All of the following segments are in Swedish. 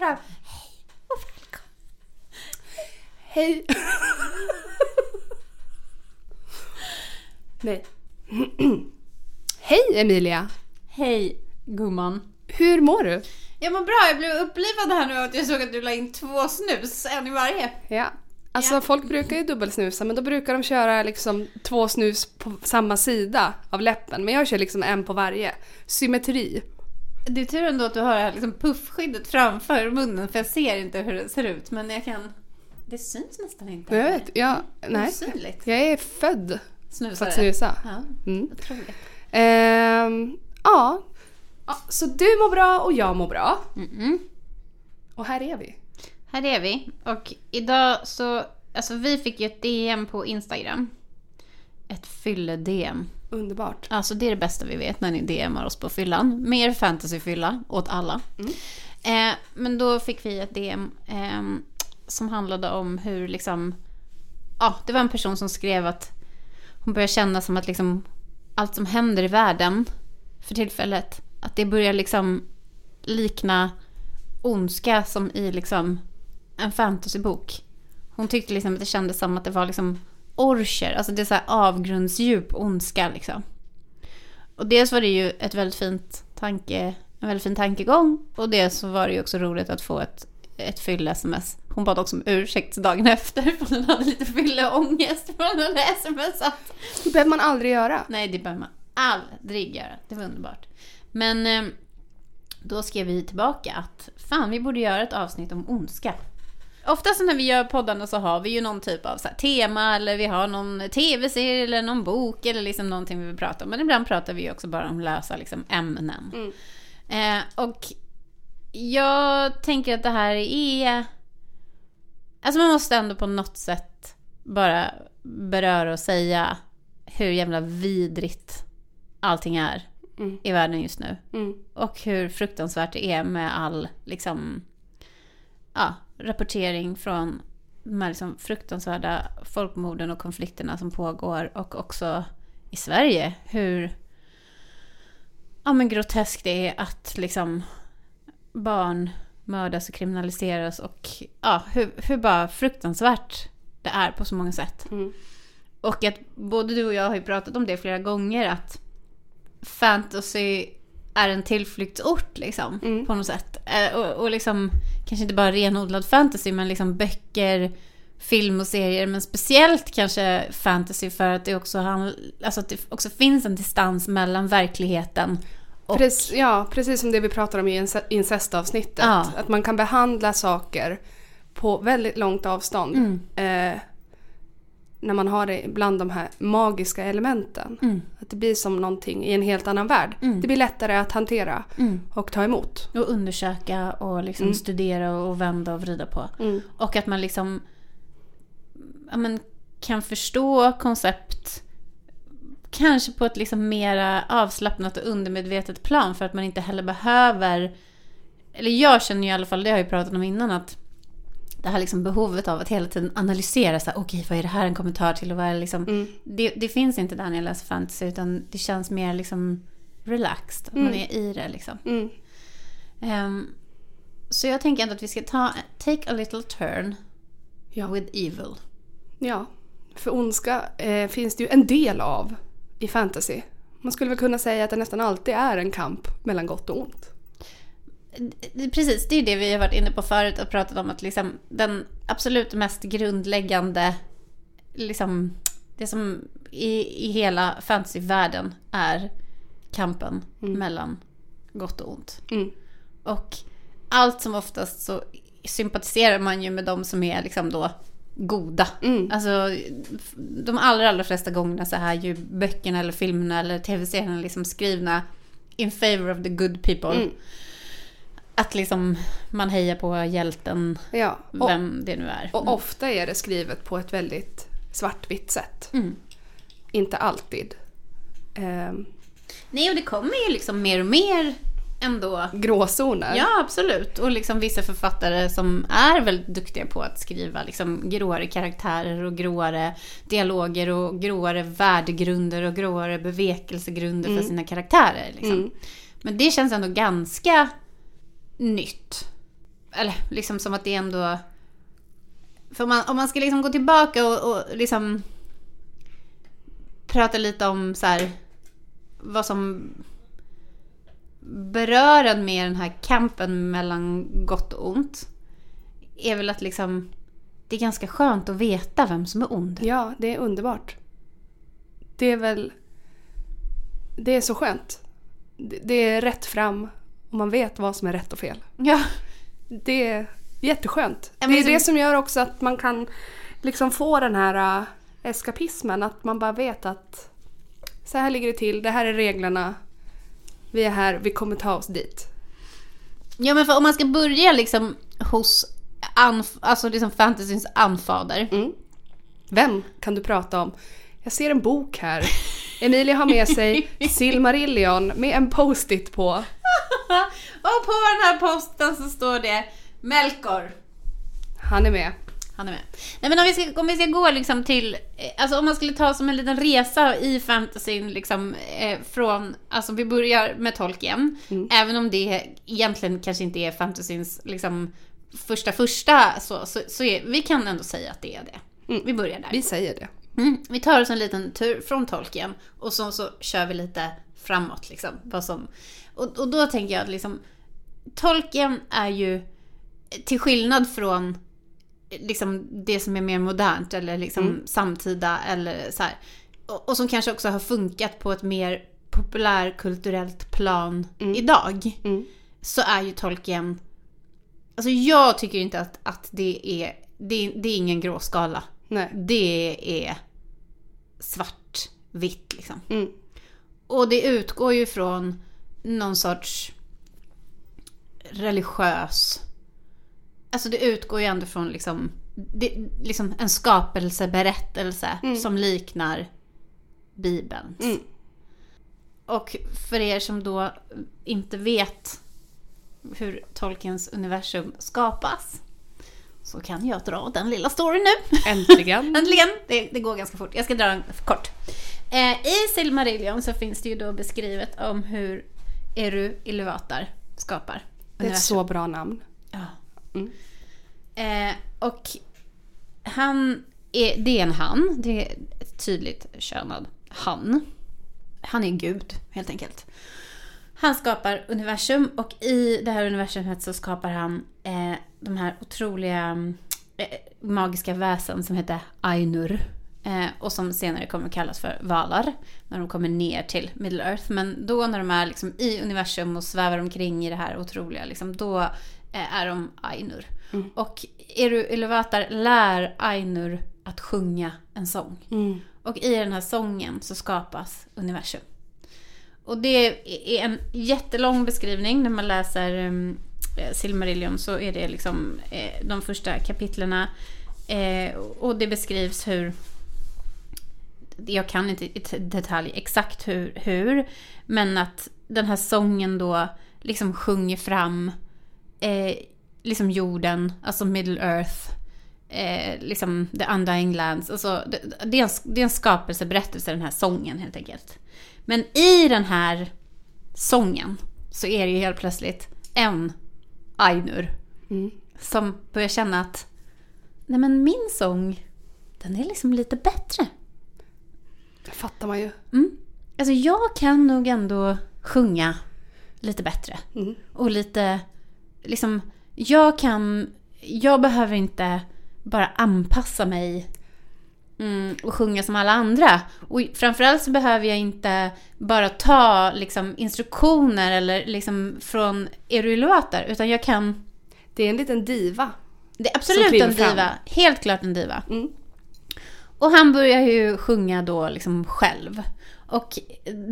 fram. Hej och välkommen. Hej! Nej. Hej Emilia! Hej gumman. Hur mår du? Jag mår bra, jag blev upplivad här nu att jag såg att du la in två snus, en i varje. Ja. Alltså Ja. folk brukar ju dubbelsnusa men då brukar de köra liksom två snus på samma sida av läppen. Men jag kör liksom en på varje. Symmetri. Det är tur ändå att du har det här liksom puffskyddet framför munnen för jag ser inte hur det ser ut men jag kan... Det syns nästan inte. Jag vet, jag, nej. Osynligt. Jag är född för Snusare. att snusa. Ja, Mm. otroligt. Ehm, ja. ja. Så du mår bra och jag mår bra. Mm-mm. Och här är vi. Här är vi. Och idag så... Alltså vi fick ju ett DM på Instagram. Ett fylle-DM. Underbart. Alltså det är det bästa vi vet när ni DMar oss på fyllan. Mer fantasyfylla åt alla. Eh, men då fick vi ett DM ehm, som handlade om hur liksom... Ja, det var en person som skrev att hon börjar känna som att liksom allt som händer i världen för tillfället, att det börjar liksom likna ondska som i liksom en fantasybok. Hon tyckte liksom att det kändes som att det var liksom orcher, alltså det är så här avgrundsdjup ondska liksom. Och dels var det ju ett väldigt fint tanke, en väldigt fin tankegång och dels så var det ju också roligt att få ett, ett fylle-sms. Hon bad också om ursäkt dagen efter för hon hade lite fylleångest för hon hade smsat. Det behöver man aldrig göra. Nej, det behöver man aldrig göra. Det var underbart. Men eh, då skrev vi tillbaka att fan, vi borde göra ett avsnitt om ondska. Oftast när vi gör poddarna så har vi ju någon typ av här, tema eller vi har någon tv-serie eller någon bok eller liksom någonting vi vill prata om. Men ibland pratar vi ju också bara om lösa liksom, ämnen. Mm. Eh, och jag tänker att det här är... Alltså man måste ändå på något sätt bara beröra och säga hur jävla vidrigt allting är Mm. i världen just nu. Mm. Och hur fruktansvärt det är med all liksom, ja, rapportering från de här liksom fruktansvärda folkmorden och konflikterna som pågår. Och också i Sverige hur ja, men groteskt det är att liksom barn mördas och kriminaliseras. Och ja, hur, hur bara fruktansvärt det är på så många sätt. Mm. Och att både du och jag har ju pratat om det flera gånger att fantasy är en tillflyktsort liksom Mm. på något sätt. Eh, Och, och liksom kanske inte bara renodlad fantasy men liksom böcker, film och serier men speciellt kanske fantasy för att det också, handl- alltså att det också finns en distans mellan verkligheten och... Precis, ja, precis som det vi pratar om i ince- incestavsnittet. Ja. Att man kan behandla saker på väldigt långt avstånd. Mm. Eh, när man har det bland de här magiska elementen. Mm. Att det blir som någonting i en helt annan värld. Mm. Det blir lättare att hantera Mm. och ta emot. Och undersöka och liksom Mm. studera och vända och vrida på. Mm. Och att man liksom ja, men, kan förstå koncept kanske på ett liksom mera avslappnat och undermedvetet plan för att man inte heller behöver eller jag känner ju i alla fall, det har jag ju pratat om innan att det här liksom behovet av att hela tiden analysera så här, okej vad är det här en kommentar till och vad är det liksom Mm. det, det finns inte där när jag läser fantasy utan det känns mer liksom relaxed, att man Mm. är i det liksom. Mm. Ehm, så jag tänker ändå att vi ska ta, take a little turn Ja. with evil. ja. För ondska eh, finns det ju en del av i fantasy. Man skulle väl kunna säga att det nästan alltid är en kamp mellan gott och ont. Precis, det är det vi har varit inne på förut och pratat om att liksom den absolut mest grundläggande, liksom det som i, i hela fantasyvärlden är kampen mellan gott och ont. Mm. Och allt som oftast så sympatiserar man ju med de som är liksom då goda. Mm. Alltså de allra, allra flesta gångerna så är ju böckerna eller filmerna eller tv-serierna liksom skrivna in favor of the good people. Mm. Att liksom man hejar på hjälten, Ja. Och, vem det nu är. och ofta är det skrivet på ett väldigt svartvitt sätt. Mm. Inte alltid. Ehm, Nej, och det kommer ju liksom mer och mer ändå Gråzoner. Ja, absolut. Och liksom vissa författare som är väldigt duktiga på att skriva liksom gråare karaktärer och gråare dialoger och gråare värdegrunder och gråare bevekelsegrunder för sina karaktärer. Liksom. Mm. Men det känns ändå ganska nytt. Eller liksom som att det ändå... För om man, om man ska liksom gå tillbaka och, och liksom prata lite om så här, vad som berör en med den här kampen mellan gott och ont är väl att liksom det är ganska skönt att veta vem som är ond. Ja, det är underbart. Det är väl... Det är så skönt. Det det är rätt fram och man vet vad som är rätt och fel. Ja, Det är jätteskönt. Ja, det är som- det som gör också att man kan liksom få den här äh, eskapismen. Att man bara vet att så här ligger det till, det här är reglerna. Vi är här, vi kommer ta oss dit. ja men för om man ska börja liksom hos anf- alltså liksom fantasyns anfader. Mm. Vem kan du prata om? Jag ser en bok här. Emilia har med sig Silmarillion med en post-it på. Och på den här posten så står det Melkor. Han är med. Han är med. Nej men om vi ska, om vi ska gå liksom till, eh, alltså om man skulle ta som en liten resa i fantasyn liksom eh, från, alltså vi börjar med Tolkien. Även om det egentligen kanske inte är fantasyns liksom första första så, så, så är, vi kan ändå säga att det är det. Vi börjar där. Vi säger det. Mm, vi tar oss en liten tur från Tolkien och så, så kör vi lite framåt. Liksom, vad som, och, och då tänker jag att liksom, Tolkien är ju, till skillnad från liksom, det som är mer modernt eller liksom, samtida eller så här, och, och som kanske också har funkat på ett mer populärkulturellt plan idag. Mm. Så är ju Tolkien, alltså jag tycker inte att, att det är, det, är- det är ingen gråskala Nej. det är svartvitt liksom. Mm. Och det utgår ju från någon sorts religiös... Alltså det utgår ju ändå från liksom, det, liksom en skapelseberättelse som liknar Bibelns. Mm. Och för er som då inte vet hur Tolkiens universum skapas så kan jag dra den lilla storyn nu. Äntligen. Äntligen! Det, det går ganska fort. Jag ska dra den kort. Eh, I Silmarillion så finns det ju då beskrivet om hur Eru Iluvatar skapar Det är ett så bra namn. Ja. Mm. Eh, och han är, det är en han. Det är ett tydligt könad han. Han är gud, helt enkelt. Han skapar universum och i det här universumet så skapar han eh, de här otroliga eh, magiska väsen som heter Ainur. Eh, och som senare kommer kallas för Valar. När de kommer ner till Middle Earth. Men då när de är liksom i universum och svävar omkring i det här otroliga. Liksom, då eh, är de Ainur. Och Eru Iluvatar lär Ainur att sjunga en sång. Mm. Och i den här sången så skapas universum. Och det är en jättelång beskrivning när man läser um, eh, Silmarillion så är det liksom eh, de första kapitlerna. Eh, och det beskrivs hur jag kan inte i detalj exakt hur, hur, men att den här sången då liksom sjunger fram eh, liksom jorden, alltså Middle Earth, eh, liksom The Undying Lands. Alltså, det, det, är en, det är en skapelseberättelse, den här sången helt enkelt. Men i den här sången så är det ju helt plötsligt en Ainur Mm. som börjar känna att nej men min sång, den är liksom lite bättre. Det fattar man ju. Mm. Alltså jag kan nog ändå sjunga lite bättre. Mm. Och lite, liksom, jag kan, jag behöver inte bara anpassa mig mm, och sjunga som alla andra. Och framförallt så behöver jag inte bara ta liksom, instruktioner eller liksom från Eruiluatar, utan jag kan Det är en liten diva. det är absolut en diva. Helt klart en diva. Mm. Och han börjar ju sjunga då liksom själv. Och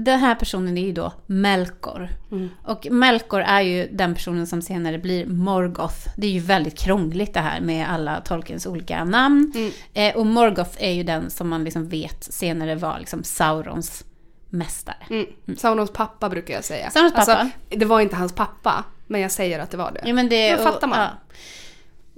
den här personen är ju då Melkor. Mm. Och Melkor är ju den personen som senare blir Morgoth. Det är ju väldigt krångligt det här med alla Tolkiens olika namn. Mm. Eh, och Morgoth är ju den som man liksom vet senare var liksom Saurons mästare. Mm. Saurons pappa brukar jag säga. Saurons pappa? Alltså, det var inte hans pappa, men jag säger att det var det. Ja, men det, Då fattar man. Ja.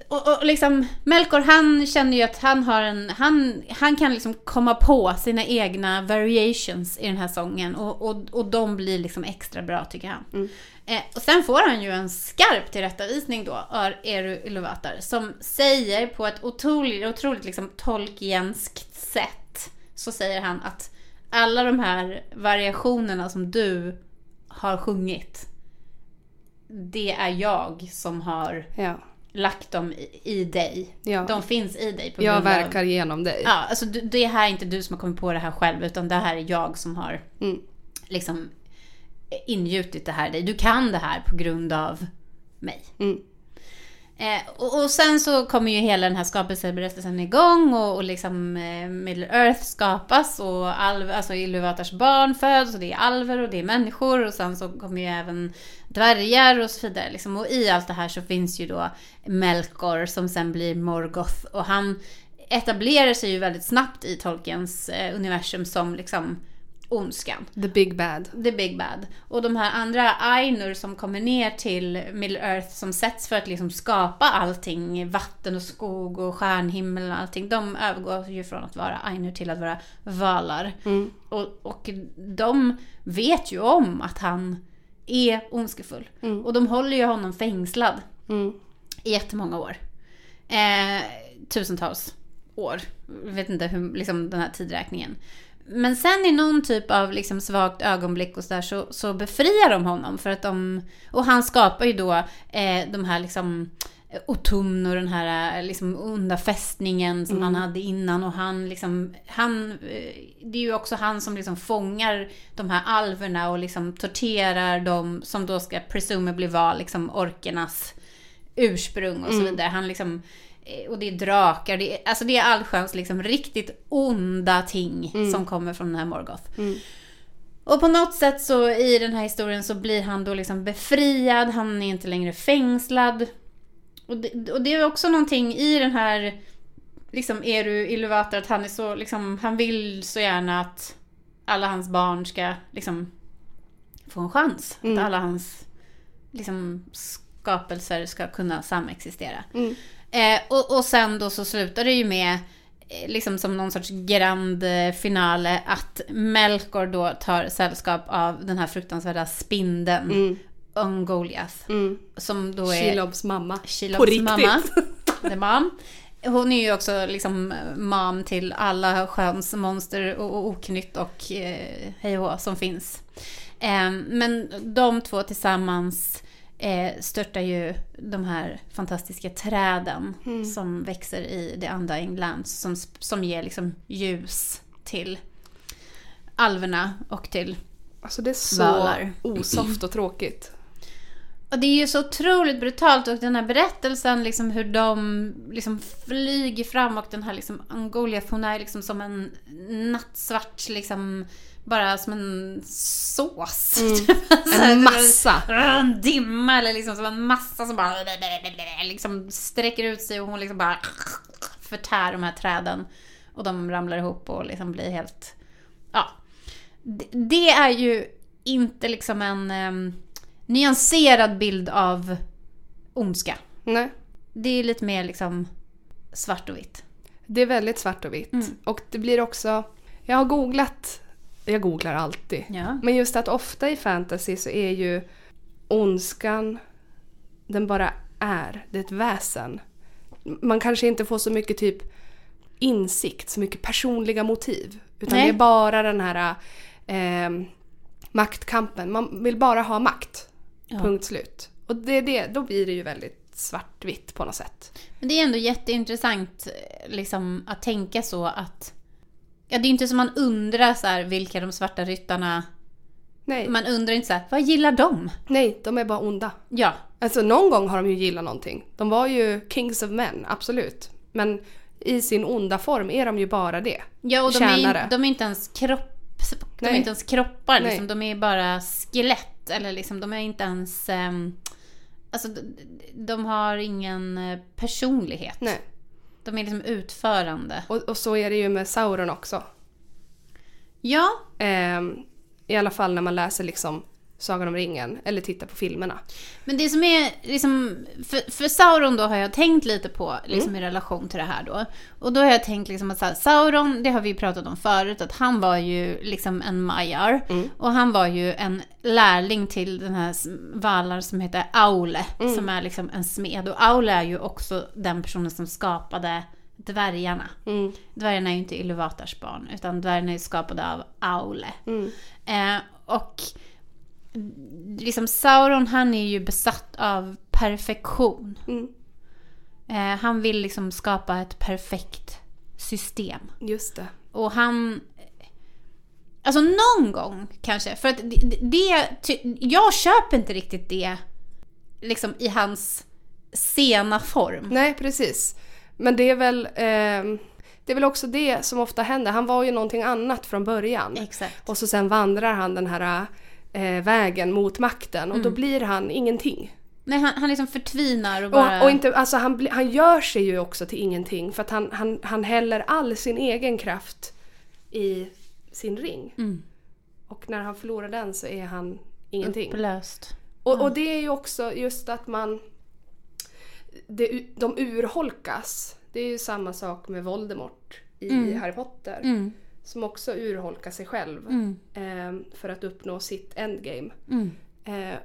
Och, och liksom, Melkor han känner ju att han har en, han, han kan liksom komma på sina egna variations i den här sången och, och, och de blir liksom extra bra tycker han. Mm. Eh, och sen får han ju en skarp tillrättavisning då, av Eru Iluvatar, som säger på ett otroligt, otroligt liksom tolkienskt sätt, så säger han att alla de här variationerna som du har sjungit, det är jag som har Ja. Lagt dem i, i dig. Ja. De finns i dig på Jag verkar av... genom dig. Ja, alltså du- det här är inte du som har kommit på det här själv, utan det här är jag som har Mm. liksom ingjutit det här i dig. Du kan det här på grund av mig. Mm. Eh, och, och sen så kommer ju hela den här skapelseberättelsen igång och, och liksom eh, Middle Earth skapas och alv, alltså Iluvatars barn föds och det är alver och det är människor och sen så kommer ju även dvärgar och så vidare. Liksom. Och i allt det här så finns ju då Melkor som sen blir Morgoth och han etablerar sig ju väldigt snabbt i Tolkiens eh, universum som liksom ondskan. The big bad. The Big Bad. Och de här andra Ainur som kommer ner till Middle Earth som sätts för att liksom skapa allting, vatten och skog och stjärnhimmel och allting. De övergår ju från att vara Ainur till att vara valar. Mm. Och, och de vet ju om att han är ondskefull. Mm. Och de håller ju honom fängslad Mm. i jättemånga år. Eh, tusentals år. Jag vet inte hur, liksom den här tidräkningen. Men sen i någon typ av liksom svagt ögonblick och så, där, så, så befriar de honom. För att de, och han skapar ju då eh, de här liksom Otumn och den här eh, liksom onda fästningen som han hade innan och han liksom, han, eh, det är ju också han som liksom fångar de här alverna och liksom torterar dem som då ska presumably vara liksom orkernas ursprung och så vidare. Han liksom, eh, och det är drakar, det är, alltså det är allsköns liksom riktigt onda ting som kommer från den här Morgoth. Och på något sätt så i den här historien så blir han då liksom befriad, han är inte längre fängslad. Och det, och det är också någonting i den här, liksom Eru Iluvatar, att han är så, liksom, han vill så gärna att alla hans barn ska liksom få en chans. Att alla hans liksom, skapelser ska kunna samexistera. Mm. Eh, och, och sen då så slutar det ju med eh, liksom som någon sorts grand eh, finale att Melkor då tar sällskap av den här fruktansvärda spindeln Mm. Ungoliath. Mm. Som då är Shilobs mamma. Shilobs På riktigt. mamma. The mom. Hon är ju också liksom mam till alla sköns monster och, oknytt och eh, hej som finns. Eh, men de två tillsammans eh, störtar ju de här fantastiska träden som växer i The Undying Lands som, som ger liksom ljus till alverna och till Alltså det är så Valar. osoft och tråkigt. Och det är ju så otroligt brutalt och den här berättelsen liksom hur de liksom flyger fram och den här liksom Angolia, hon är liksom som en nattsvart liksom bara som en sås. Så här, En massa. En dimma eller liksom som en massa som bara liksom sträcker ut sig och hon liksom bara förtär de här träden. Och de ramlar ihop och liksom blir helt... Ja. Det- är ju inte liksom en em, nyanserad bild av ondska. Nej. Det är lite mer liksom svart och vitt. Det är väldigt svart och vitt. Och det blir också... Jag har googlat. Jag googlar alltid. Ja. Men just att ofta i fantasy så är ju ondskan, den bara är. Det är ett väsen. Man kanske inte får så mycket typ insikt, så mycket personliga motiv. Utan Nej. det är bara den här eh, maktkampen. Man vill bara ha makt. Ja. Punkt slut. Och det det, då blir det ju väldigt svartvitt på något sätt. Men det är ändå jätteintressant eh, liksom, att tänka så att... Ja, det är inte som man undrar så här, vilka de svarta ryttarna... Nej, Man undrar inte så här, vad gillar de? nej, de är bara onda. Ja, Alltså någon gång har de ju gillat någonting. De var ju kings of men, absolut. Men i sin onda form är de ju bara det. ja och de är, Tjänare. de är inte ens kropp... De är Nej. inte ens kroppar, liksom. De är bara skelett. Eller liksom, de är inte ens... ehm, alltså, de, de har ingen eh, personlighet. Nej. De är liksom utförande. Och, och så är det ju med Sauron också. Ja, Ehm, I alla fall när man läser liksom Sagan om ringen eller tittar på filmerna. Men det som är liksom, för, för Sauron då har jag tänkt lite på liksom i relation till det här då. Och då har jag tänkt liksom att så här, Sauron, det har vi pratat om förut, att han var ju liksom en Maiar. Och han var ju en lärling till den här Valar som heter Aule, som är liksom en smed. Och Aule är ju också den personen som skapade dvärgarna. Mm. Dvärgarna är ju inte Iluvatars barn, utan dvärgarna är skapade av Aule. Eh, och liksom Sauron han är ju besatt av perfektion. Mm. Eh, han vill liksom skapa ett perfekt system. Just det. Och han... Alltså någon gång kanske. För att det... det jag köper inte riktigt det liksom i hans sena form. Nej, precis. Men det är väl ehm, det är väl också det som ofta händer. Han var ju någonting annat från början. Exakt. Och så sen vandrar han den här eh, vägen mot makten och Mm. då blir han ingenting. Nej, han, han liksom förtvinar och bara... Och, och inte, alltså han, han gör sig ju också till ingenting för att han, han, han häller all sin egen kraft i sin ring. Mm. Och när han förlorar den så är han ingenting. Upplöst. Och, och det är ju också just att man... Det, de urholkas. Det är ju samma sak med Voldemort i Harry Potter. Mm. Som också urholkar sig själv. Mm. eh, för att uppnå sitt endgame. Mm. Eh,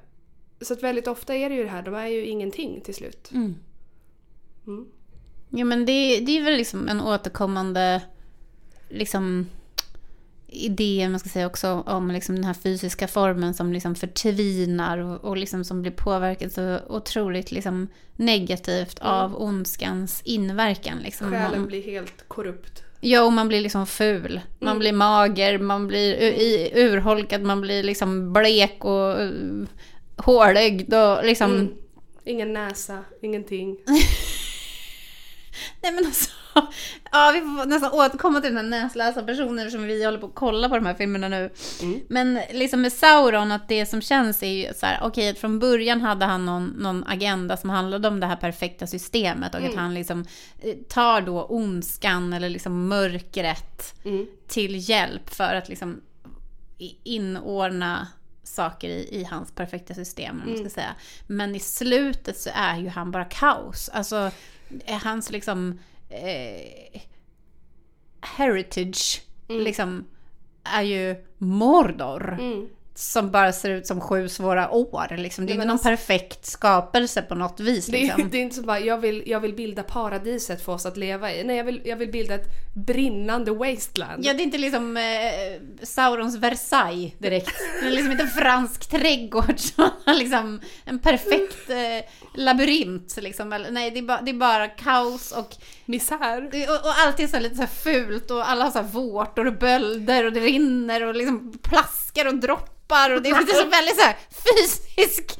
så att väldigt ofta är det ju det här, de är ju ingenting till slut. Mm. Mm. Ja men det, det är väl liksom en återkommande liksom idé, man ska säga också, om liksom den här fysiska formen som liksom förtvinar och, och liksom som blir påverkad så otroligt liksom negativt av ondskans inverkan. Liksom. Själen blir helt korrupt. Ja, och man blir liksom ful. Man Mm. blir mager, man blir urholkad, man blir liksom blek och uh, hårögd och liksom... Mm. Ingen näsa, ingenting. Nej men alltså, ja vi får nästan återkomma till den här näslösa personen som vi håller på att kolla på de här filmerna nu. Mm. Men liksom med Sauron, att det som känns är ju så här, okej att från början hade han någon, någon agenda som handlade om det här perfekta systemet och att han liksom eh, tar då ondskan eller liksom mörkret Mm. till hjälp för att liksom inordna saker i, i hans perfekta system. Man ska säga. Men i slutet så är ju han bara kaos. Alltså är hans liksom eh, heritage liksom är ju Mordor. Mm. Som bara ser ut som sju svåra år. Liksom. Det är inte någon alltså- perfekt skapelse på något vis. Det, är, Liksom. det är inte så bara, jag vill, jag vill bilda paradiset för oss att leva i. Nej, jag vill, jag vill bilda ett brinnande wasteland. Ja, det är inte liksom eh, Saurons Versailles direkt. Det är liksom inte en fransk trädgård som liksom en perfekt eh, labyrint. Liksom. Nej, det är, bara, det är bara kaos och, Misär. och, och allt är så lite så fult och alla har så här vårtor och bölder och det rinner och liksom plaskar och droppar och det är så väldigt så här fysiskt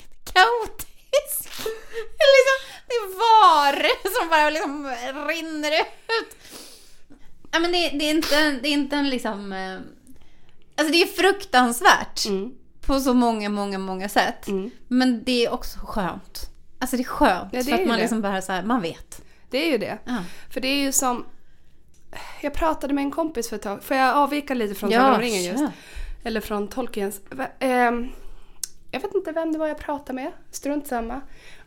är liksom, det är var som bara liksom rinner ut. Ja men det, det, är inte, det är inte en liksom... eh, Alltså det är fruktansvärt Mm. på så många, många, många sätt. Mm. Men det är också skönt. Alltså det är skönt. Ja, det för är att ju man det. liksom bara så här, man vet. Det är ju det. Ja. För det är ju som... Jag pratade med en kompis för ett tag. Får jag avvika lite från ringen just? Eller från Tolkiens. Ehm, jag vet inte vem det var jag pratade med. Strunt samma.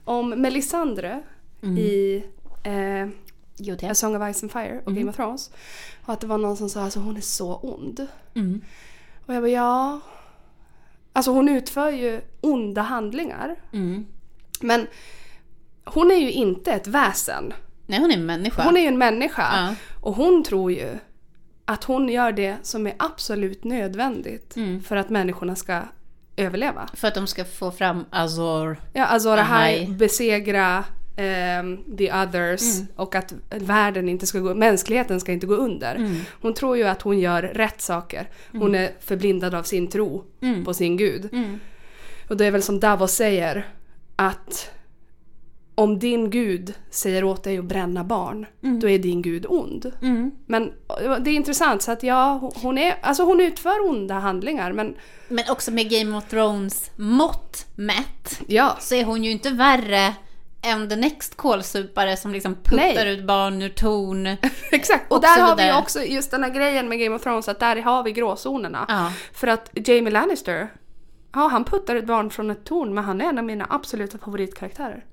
Om Melisandre Mm. i eh, A. Song of Ice and Fire och Game of Thrones. Och att det var någon som sa att alltså, hon är så ond. Mm. Och jag bara ja. Alltså hon utför ju onda handlingar. Mm. Men hon är ju inte ett väsen. Nej, hon är en människa. Hon är ju en människa. Ja. Och hon tror ju att hon gör det som är absolut nödvändigt Mm. för att människorna ska överleva. För att de ska få fram Azor. Ja, Azor Ahai, besegra ehm, the others Mm. och att världen inte ska gå, mänskligheten ska inte gå under. Mm. Hon tror ju att hon gör rätt saker. Hon är förblindad av sin tro Mm. på sin gud. Mm. Och det är väl som Davos säger att om din gud säger åt dig att bränna barn, då är din gud ond. Mm. Men det är intressant så att ja, hon, är, alltså hon utför onda handlingar men Men också med Game of Thrones mått mätt ja, så är hon ju inte värre en the next kålsupare som liksom puttar Nej. ut barn ur torn. Exakt, och, Och där har vi också just den här grejen med Game of Thrones att där har vi gråzonerna. Ja. För att Jamie Lannister, ja han puttar ett barn från ett torn men han är en av mina absoluta favoritkaraktärer.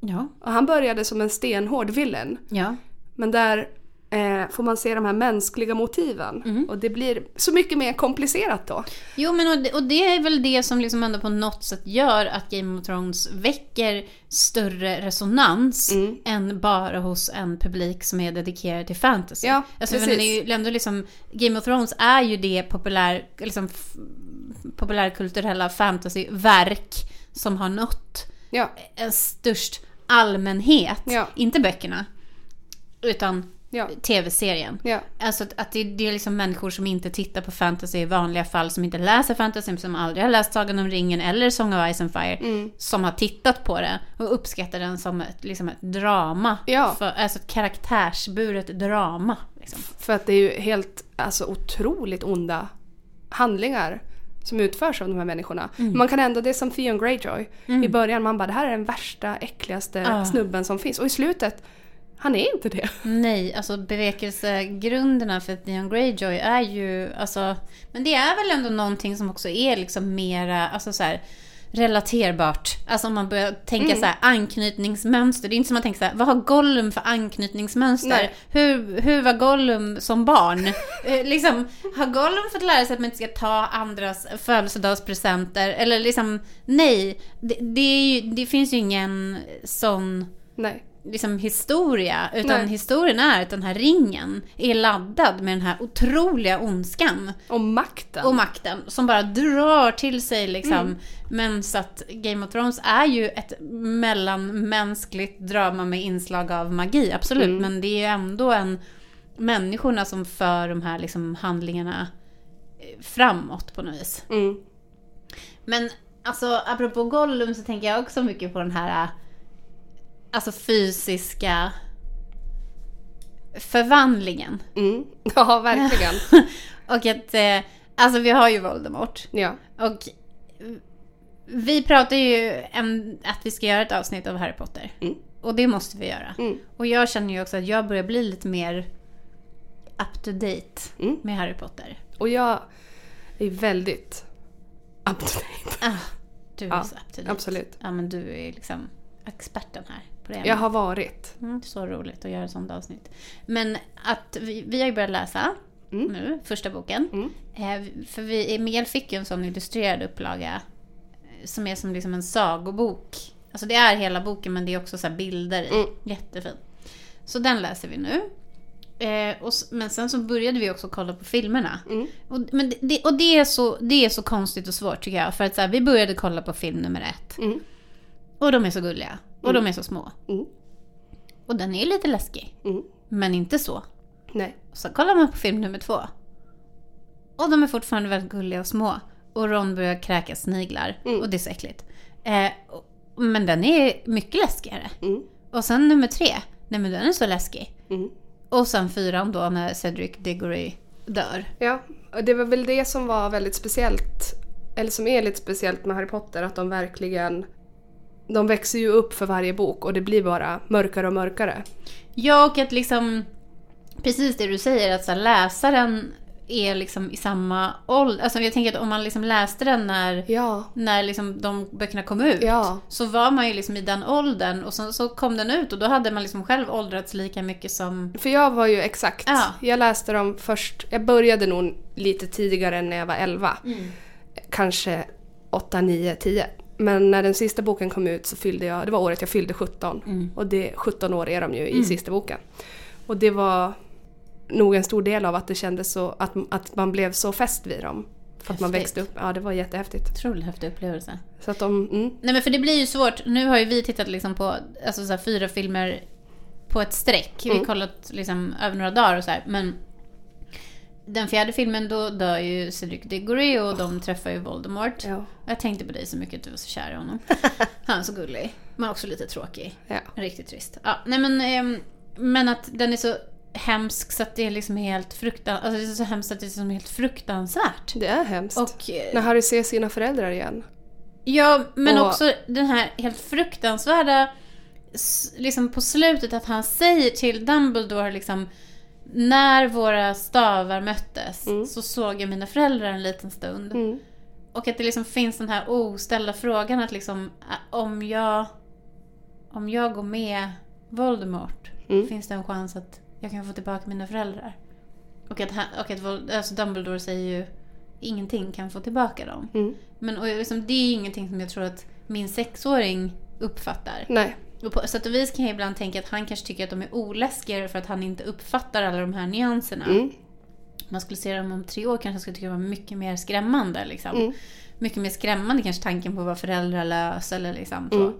Ja. Och han började som en stenhård villain. Ja. Men där eh, får man se de här mänskliga motiven. Och det blir så mycket mer komplicerat då. Jo, men och det, och det är väl det som liksom ändå på något sätt gör att Game of Thrones väcker större resonans Mm. än bara hos en publik som är dedikerad till fantasy. Ja, alltså, precis. ju ändå liksom, Game of Thrones är ju det populär, liksom, populärkulturella fantasyverk som har nått Ja, en störst allmänhet. Ja. Inte böckerna, utan ja, tv-serien. ja. Alltså att, att det, det är liksom människor som inte tittar på fantasy i vanliga fall, som inte läser fantasy, som aldrig har läst Sagan om ringen eller Song of Ice and Fire, Mm. som har tittat på det och uppskattar den som ett, liksom ett drama. Ja. För, alltså ett karaktärsburet drama. Liksom. För att det är ju helt, alltså otroligt onda handlingar som utförs av de här människorna. Mm. Man kan ändå, det är som Theon Greyjoy. I början man bara, det här är den värsta, äckligaste Ja. snubben som finns. Och i slutet, han är inte det. Nej, alltså bevekelsegrunderna för Theon Greyjoy är ju, alltså, men det är väl ändå någonting som också är liksom mera, alltså så här, relaterbart. Alltså om man börjar tänka så här anknytningsmönster. Det är inte som man tänker så här, vad har Gollum för anknytningsmönster? Nej. Hur, hur var Gollum som barn? eh, liksom, har Gollum fått lära sig att man inte ska ta andras födelsedagspresenter? Eller liksom, nej. Det, det, ju, det finns ju ingen sån Nej. Liksom historia. Utan Nej. historien är att den här ringen är laddad med den här otroliga ondskan Och makten. och makten som bara drar till sig liksom. Mm. Men så att Game of Thrones är ju ett mellanmänskligt drama med inslag av magi, absolut. Mm. Men det är ju ändå en människorna som för de här liksom handlingarna eh, framåt på något vis. Mm. Men alltså apropå Gollum så tänker jag också mycket på den här alltså fysiska förvandlingen. Mm. Ja, verkligen. Och att, eh, alltså vi har ju Voldemort. ja. Och vi pratar ju en, att vi ska göra ett avsnitt av Harry Potter. Mm. Och det måste vi göra. Mm. Och jag känner ju också att jag börjar bli lite mer up to date Mm. med Harry Potter. Och jag är väldigt up to date. Ah, du är Ja, så up to date. absolut. Ja men du är liksom experten här på det. Jag har varit. Mm, så roligt att göra ett sånt avsnitt. Men att vi, vi har ju börjat läsa Mm. nu, första boken. Mm. Eh, för vi, Miguel fick ju en sån illustrerad upplaga eh, som är som liksom en sagobok. Alltså det är hela boken men det är också så bilder i. Mm. Jättefin. Så den läser vi nu. Eh, och, men sen så började vi också kolla på filmerna. Mm. Och, men det- det, och det, är så, det är så konstigt och svårt tycker jag. För att så här, vi började kolla på film nummer ett. Mm. Och de är så gulliga. Och de är så små. Mm. Och den är lite läskig. Mm. Men inte så. Nej. Och så kollar man på film nummer två. Och de är fortfarande väldigt gulliga och små. Och Ron börjar kräka sniglar. Mm. Och det är så äckligt. Eh, men den är mycket läskigare. Mm. Och sen nummer tre. Nej men den är så läskig. Mm. Och sen fyran då när Cedric Diggory dör. Ja, och det var väl det som var väldigt speciellt, eller som är lite speciellt med Harry Potter, att de verkligen de växer ju upp för varje bok och det blir bara mörkare och mörkare. Ja, och att liksom... Precis det du säger, att så här, läsaren är liksom i samma ålder. Alltså jag tänker att om man liksom läste den när, Ja, när liksom de böckerna kom ut. Ja. Så var man ju liksom i den åldern och sen så kom den ut och då hade man liksom själv åldrats lika mycket som... för jag var ju exakt. Ja. Jag läste dem först, jag började nog lite tidigare än när jag var 11. Kanske 8, 9, 10. Men när den sista boken kom ut så fyllde jag, det var året jag fyllde 17. Och det, 17 år är de ju i sista boken. Och det var nog en stor del av att det kändes så, att, att man blev så fäst vid dem. För att man växte upp. Ja, det var jättehäftigt. Otroligt häftig upplevelse. Så att de, mm, Nej men för det blir ju svårt. Nu har ju vi tittat liksom på alltså så fyra filmer på ett streck. Vi har Mm. kollat liksom över några dagar och så här. Men den fjärde filmen då dör ju Cedric Diggory och de träffar ju Voldemort. ja. Jag tänkte på dig så mycket du var så kär i honom. Han är så gullig. Men också lite tråkig. ja. Riktigt trist. Ja, nej men, ehm, men att den är så hemsk så att det är liksom helt fruktansvärt. Alltså det är så hemskt att det är liksom helt fruktansvärt. Det är hemskt. Och eh, När Harry ser sina föräldrar igen. Ja, men Och- också den här helt fruktansvärda liksom på slutet att han säger till Dumbledore liksom när våra stavar möttes Mm. så såg jag mina föräldrar en liten stund. Mm. Och att det liksom finns den här oställda frågan att liksom om jag om jag går med Voldemort Mm. finns det en chans att jag kan få tillbaka mina föräldrar. Och att, och att alltså Dumbledore säger ju ingenting kan få tillbaka dem. Mm. Men och liksom, det är ingenting som jag tror att min sexåring uppfattar. Nej. Och på sätt och vis kan jag ibland tänka att han kanske tycker att de är oläskigare för att han inte uppfattar alla de här nyanserna. Mm. Man skulle se dem om tre år kanske skulle tycka det var mycket mer skrämmande. Liksom. Mm. Mycket mer skrämmande kanske tanken på att vara föräldralös eller liksom så. Mm.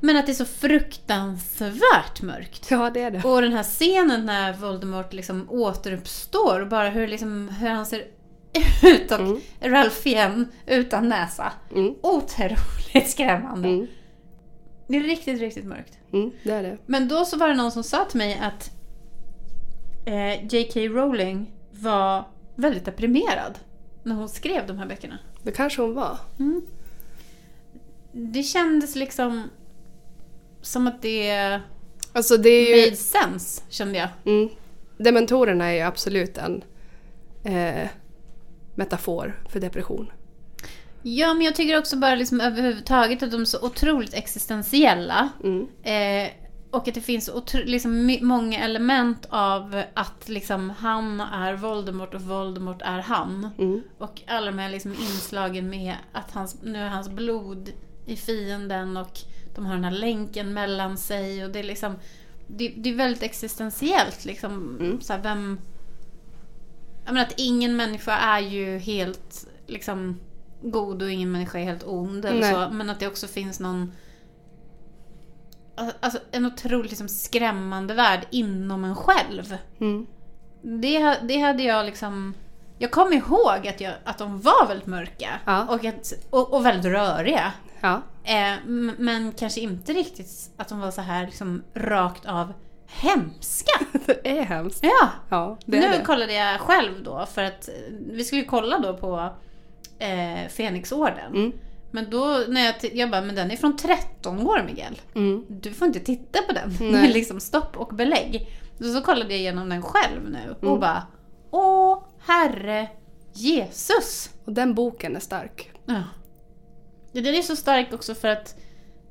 Men att det är så fruktansvärt mörkt. Ja, det är det. Och den här scenen när Voldemort liksom återuppstår och bara hur, liksom, hur han ser ut och Mm. Ralph igen utan näsa. Mm. Otroligt skrämmande. Mm. Det är riktigt, riktigt mörkt. Mm. Det är det. Men då så var det någon som sa till mig att eh, J.K. Rowling var väldigt deprimerad när hon skrev de här böckerna. Det kanske hon var. Det kändes liksom som att det Alltså det är ju... made sense, kände jag. Mm. Dementorerna är ju absolut en eh, metafor för depression. Ja, men jag tycker också bara liksom överhuvudtaget att de är så otroligt existentiella. Mm. Eh, och att det finns otro, liksom, många element av att liksom, han är Voldemort och Voldemort är han. Mm. Och alla de här liksom inslagen med att hans, nu är hans blod i fienden och de har den här länken mellan sig. Och det är liksom det, det är väldigt existentiellt. Liksom, Mm. så här, vem, jag menar att ingen människa är ju helt liksom, god och ingen människa är helt ond. Eller Nej. så, men att det också finns någon Alltså en otroligt liksom skrämmande värld inom en själv. Mm. Det, det hade jag liksom... Jag kommer ihåg att, jag, att de var väldigt mörka Ja. och, att, och, och väldigt röriga. Ja. Eh, men kanske inte riktigt att de var så här liksom rakt av hemska. Det är hemskt. Ja, Ja, det är nu det. kollade jag själv då för att vi skulle kolla då på eh, Fenixorden. Mm. Men då när jag, jag bara, men den är från 13 år Miguel. Mm. Du får inte titta på den. Nej. Liksom stopp och belägg. Så, så kollade jag igenom den själv nu och Mm. bara Åh herre Jesus! Och den boken är stark. Ja. Ja, Den är så stark också för att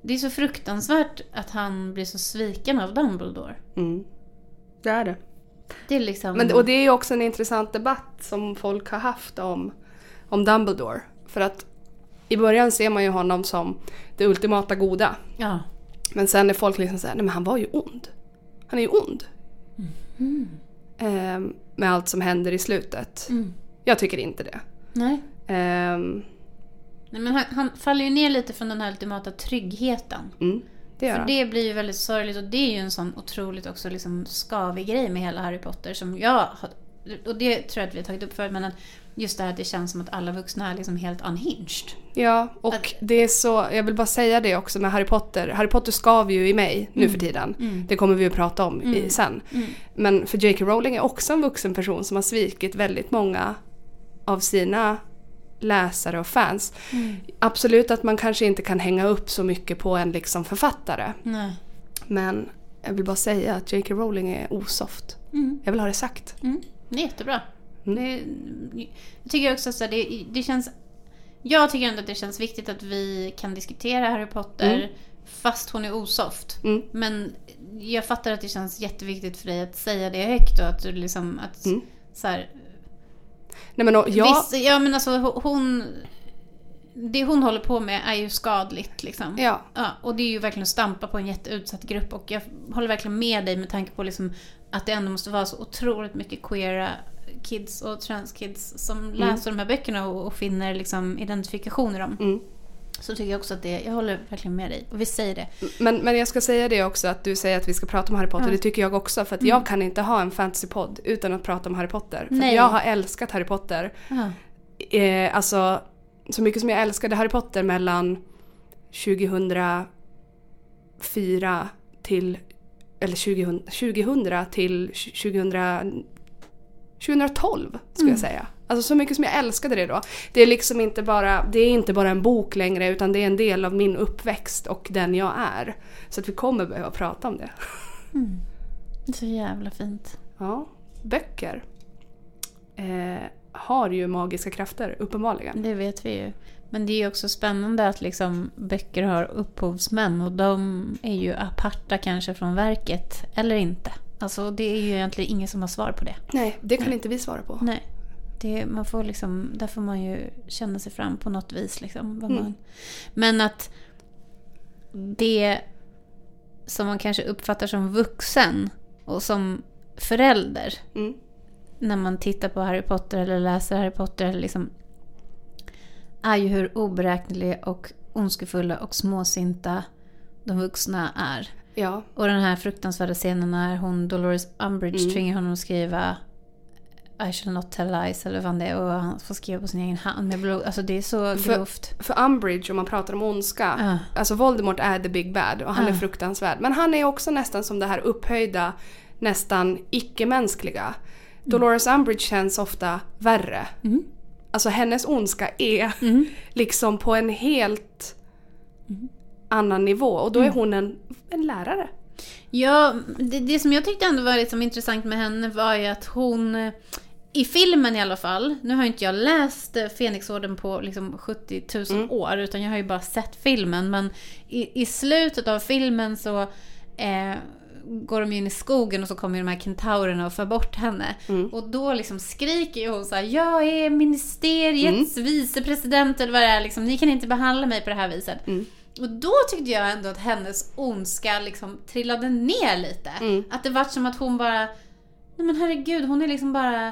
det är så fruktansvärt att han blir så sviken av Dumbledore. Mm. Det är det. Det är liksom... Men, och det är ju också en intressant debatt som folk har haft om, om Dumbledore. För att i början ser man ju honom som det ultimata goda. Ja. Men sen är folk liksom såhär, nej men han var ju ond. Han är ju ond. Ehm, med allt som händer i slutet. Mm. Jag tycker inte det. Nej. Ehm, Nej, men han, han faller ju ner lite från den här ultimata tryggheten. mm, det För det blir ju väldigt sorgligt och det är ju en sån otroligt också liksom skavig grej med hela Harry Potter som jag och det tror jag att vi har tagit upp förut, men att just det här att det känns som att alla vuxna är liksom helt unhinged. Ja, och Att- det är så, jag vill bara säga det också med Harry Potter. Harry Potter skaver ju i mig nu för tiden. Mm. Det kommer vi att prata om i, Mm. sen. Mm. Men för J.K. Rowling är också en vuxen person som har svikit väldigt många av sina läsare och fans. Mm. Absolut att man kanske inte kan hänga upp så mycket på en liksom författare. Nej. Men jag vill bara säga att J.K. Rowling är osoft. Mm. Jag vill ha det sagt. Mm. Det är jättebra. Det, jag tycker också att det, det känns... Jag tycker ändå att det känns viktigt att vi kan diskutera Harry Potter Mm. fast hon är osoft. Mm. Men jag fattar att det känns jätteviktigt för dig att säga det högt och att du liksom... Att, Mm. så här, Nej men och, jag, Viss, ja men alltså hon... Det hon håller på med är ju skadligt liksom. ja, Ja, och det är ju verkligen att stampa på en jätteutsatt grupp och jag håller verkligen med dig med tanke på liksom att det ändå måste vara så otroligt mycket queera kids och transkids som läser de här böckerna och, och finner liksom identifikation i dem. mm. Så tycker jag också att det, jag håller verkligen med dig. Och vi säger det. Men, men jag ska säga det också att du säger att vi ska prata om Harry Potter. Ja. Det tycker jag också. För att jag kan inte ha en fantasypodd utan att prata om Harry Potter. För Nej. jag har älskat Harry Potter. Ja. Eh, alltså så mycket som jag älskade Harry Potter mellan 2004 till eller 2000, 2000 till 2000, 2012 skulle jag säga. Alltså så mycket som jag älskade det då. Det är liksom inte bara, det är inte bara en bok längre utan det är en del av min uppväxt och den jag är. Så att vi kommer behöva prata om det. Så jävla fint. Ja, böcker eh, har ju magiska krafter, uppenbarligen. Det vet vi ju. Men det är ju också spännande att liksom böcker har upphovsmän och de är ju aparta kanske från verket, eller inte. Alltså det är ju egentligen ingen som har svar på det. Nej, det kan inte vi svara på. Nej. Det, man får liksom, där får man ju känna sig fram på något vis. Liksom, Mm. man, men att det som man kanske uppfattar som vuxen och som förälder Mm. när man tittar på Harry Potter eller läser Harry Potter liksom, är ju hur oberäkneliga och ondskefulla och småsinta de vuxna är. Ja, Och den här fruktansvärda scenen när hon, Dolores Umbridge Mm. tvingar honom att skriva I shall not tell lies eller vad det är och han får skriva på sin egen hand med blod. Alltså det är så För- grovt. för Umbridge om man pratar om ondska. Ja. Alltså Voldemort är the big bad och han är Ja. fruktansvärd. Men han är också nästan som det här upphöjda, nästan icke-mänskliga. Dolores Umbridge känns ofta värre. Mm. Alltså hennes ondska är Mm. liksom på en helt Mm. Annan nivå och då är hon en, en lärare. Ja, det, det som jag tyckte ändå var liksom intressant med henne var ju att hon eh, i filmen i alla fall, nu har inte jag läst eh, Fenixorden på liksom 70 000 Mm. år utan jag har ju bara sett filmen men i, i slutet av filmen så eh, går de in i skogen och så kommer de här kentaurerna och för bort henne. Mm. Och då liksom skriker ju hon så här: Jag är ministeriets Mm. vicepresident eller vad det är liksom. Ni kan inte behandla mig på det här viset. Mm. Och då tyckte jag ändå att hennes ondska liksom trillade ner lite. Mm. Att det var som att hon bara, nej men herregud, hon är liksom bara,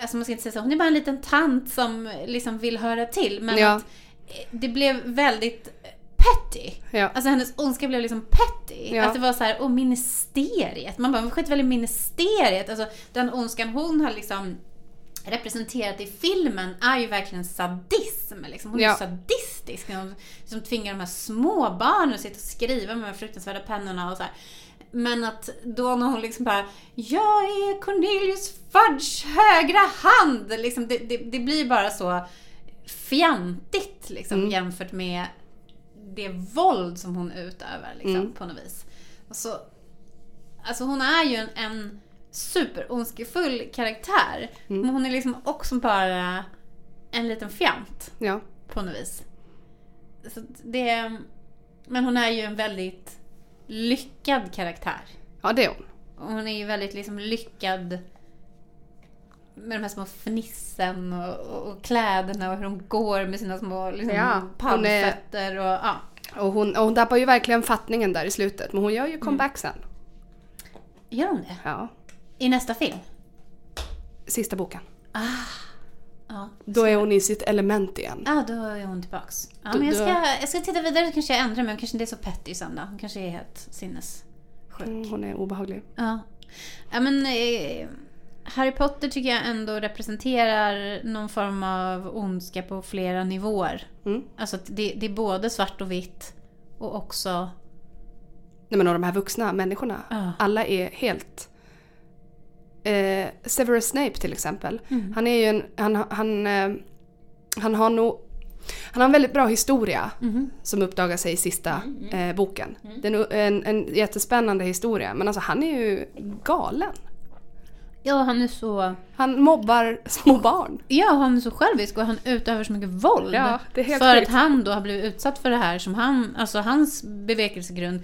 alltså man ska inte säga så, hon är bara en liten tant som liksom vill höra till. Men Ja. att eh, det blev väldigt petty. Ja. Alltså hennes ondska blev liksom petty. Ja. Att det var så här, och ministeriet. Man bara, skit väl i ministeriet. Alltså den ondskan hon har liksom representerat i filmen är ju verkligen sadism. Liksom. Hon är Ja. sadistisk. Hon liksom tvingar de här små barnen att sitta och skriva med de här fruktansvärda pennorna och så här. Men att då när hon liksom bara Jag är Cornelius Fudge högra hand. Liksom, det, det, det blir bara så fjantigt liksom, Mm. jämfört med det våld som hon utövar liksom, Mm. på något vis. Och så, alltså hon är ju en, en superondskefull karaktär. Mm. Men hon är liksom också bara en liten fjant ja. på något vis. Så det, men hon är ju en väldigt lyckad karaktär. Ja, det är hon. Och hon är ju väldigt liksom lyckad med de här små fnissen och, och, och kläderna och hur hon går med sina små liksom, Ja, palmfötter och ja. Och hon, och hon tappar ju verkligen fattningen där i slutet. Men hon gör ju comeback sen. Gör hon det? Ja. I nästa film? Sista boken. Ja. Då är hon i sitt element igen. Ja, då är hon tillbaks. Ja, Då- men jag ska, jag ska titta vidare kanske jag ändrar mig. Hon kanske inte är så petty sen då. Hon kanske är helt sinnessjuk. Mm, hon är obehaglig. Ja. ja men eh, Harry Potter tycker jag ändå representerar någon form av ondska på flera nivåer. Mm. Alltså det, det är både svart och vitt och också... Nej men och de här vuxna människorna. Ja. Alla är helt... Eh, Severus Snape till exempel. Mm. Han är ju en... Han, han, eh, han har nog... Han har en väldigt bra historia Mhm. som uppdagar sig i sista Mm, eh, boken. Det är en, en, jättespännande historia men alltså han är ju galen. Ja, han är så... Han mobbar små barn. Ja, han är så självisk och han utövar så mycket våld. Ja, för sjukt. att han då har blivit utsatt för det här som han... Alltså hans bevekelsegrund...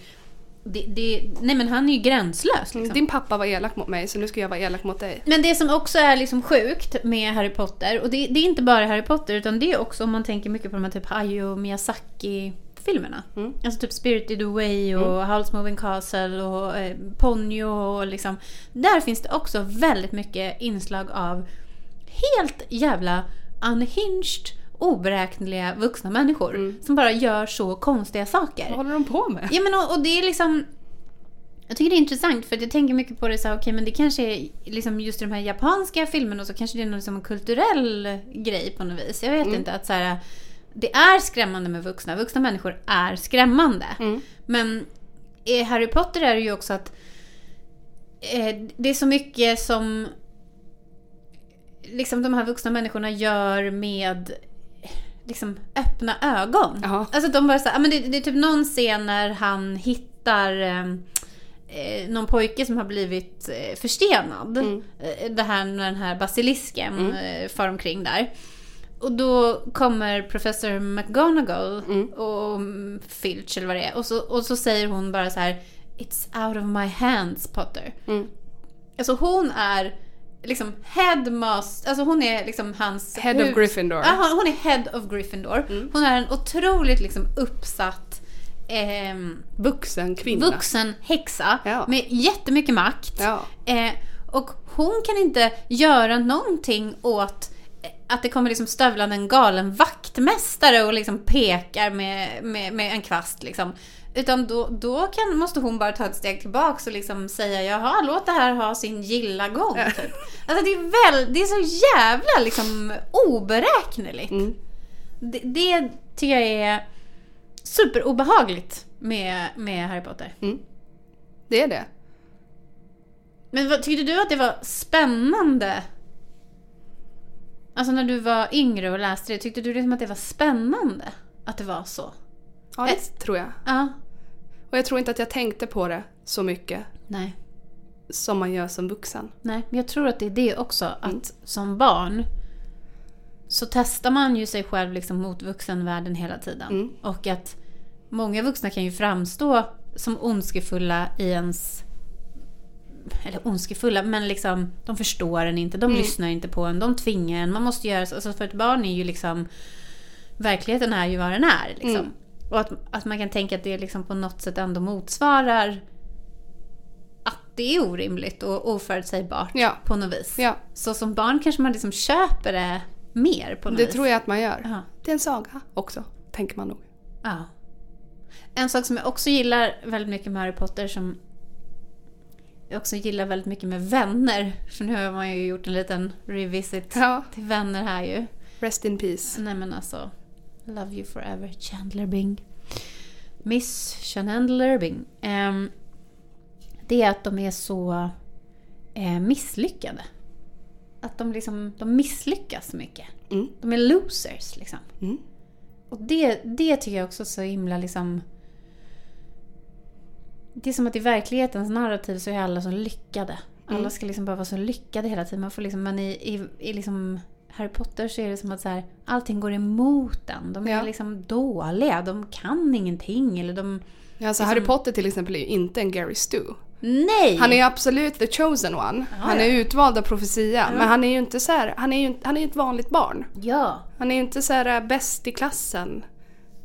Det, det, nej men han är ju gränslös liksom. Din pappa var elak mot mig så nu ska jag vara elak mot dig. Men det som också är liksom sjukt med Harry Potter, och det, det är inte bara Harry Potter utan det är också om man tänker mycket på de här typ Hayao Miyazaki-filmerna. Mm. Alltså typ Spirited Away och Howl's Moving Castle och eh, Ponyo och liksom. Där finns det också väldigt mycket inslag av helt jävla unhinged, oberäkneliga vuxna människor. Som bara gör så konstiga saker. Vad håller de på med? Ja men och, och det är liksom jag tycker det är intressant för att jag tänker mycket på det så här, okej men det kanske är liksom just de här japanska filmerna så kanske det är någon liksom en kulturell grej på något vis. Jag vet inte att så här, det är skrämmande med vuxna. Vuxna människor är skrämmande. Mm. Men i Harry Potter är det ju också att eh, det är så mycket som liksom de här vuxna människorna gör med liksom öppna ögon. Ja. Alltså de bara så här, men det, det är typ någon scen när han hittar eh, eh, någon pojke som har blivit eh, förstenad. Mm. Eh, det här när den här basilisken eh, far omkring där. Och då kommer professor McGonagall Mm. och mm, Filch eller vad det är. Och så, och så säger hon bara så här It's out of my hands Potter. Mm. Alltså hon är liksom headmaster, alltså hon är liksom hans... Head of Gryffindor. Ja, hon- hon är head of Gryffindor. Mm. Hon är en otroligt liksom uppsatt ehm, Vuxen kvinna. vuxen häxa Ja. med jättemycket makt. Ja. Eh, och hon kan inte göra någonting åt eh, att det kommer liksom stövlande en galen vaktmästare och liksom pekar med, med, med en kvast. Liksom. Utan då, då kan, måste hon bara ta ett steg tillbaks och liksom säga jaha, låt det här ha sin gilla gång. Typ. Alltså det är, väl, det är så jävla liksom oberäkneligt. Mm. Det, det tycker jag är superobehagligt med, med Harry Potter. Det är det. Men vad, tyckte du att det var spännande? Alltså när du var yngre och läste det, tyckte du liksom att det var spännande? Att det var så? Ja, det tror jag. Ja. Och jag tror inte att jag tänkte på det så mycket Nej. som man gör som vuxen. Nej, men jag tror att det är det också. Att som barn så testar man ju sig själv liksom mot vuxenvärlden hela tiden. Mm. Och att många vuxna kan ju framstå som ondskefulla i ens... Eller ondskefulla, men liksom de förstår en inte, de lyssnar inte på en, de tvingar en. Man måste göra så. Alltså för ett barn är ju liksom... Verkligheten är ju vad den är. Liksom. Mm. Och att, att man kan tänka att det liksom på något sätt ändå motsvarar att det är orimligt och oförutsägbart Ja. på något vis. Ja, Så som barn kanske man liksom köper det mer på något det vis. tror jag att man gör. Ja. Det är en saga också, tänker man nog. ja. En sak som jag också gillar väldigt mycket med Harry Potter som jag också gillar väldigt mycket med vänner. För nu har man ju gjort en liten revisit till vänner här ju. Rest in peace. Nej men alltså. Love you forever, Chandler Bing. Miss Chandler Bing. Ehm, det är att de är så eh, misslyckade. Att de liksom, de misslyckas mycket. Mm. De är losers liksom. Mm. Och det, det tycker jag också är så himla liksom... Det är som att i verklighetens narrativ så är alla så lyckade. Alla Mm. ska liksom bara vara så lyckade hela tiden. Man får liksom, men i, i, i liksom Harry Potter så är det som att så här, allting går emot en. De är Ja. liksom dåliga, de kan ingenting. Eller de... Ja, Alltså Liksom- Harry Potter till exempel är ju inte en Gary Stu. Nej! Han är absolut the chosen one. han är ja. utvald av profetia. Men han är ju inte så här, han är ju han är ett vanligt barn. Ja. Han är ju inte så här äh, bäst i klassen.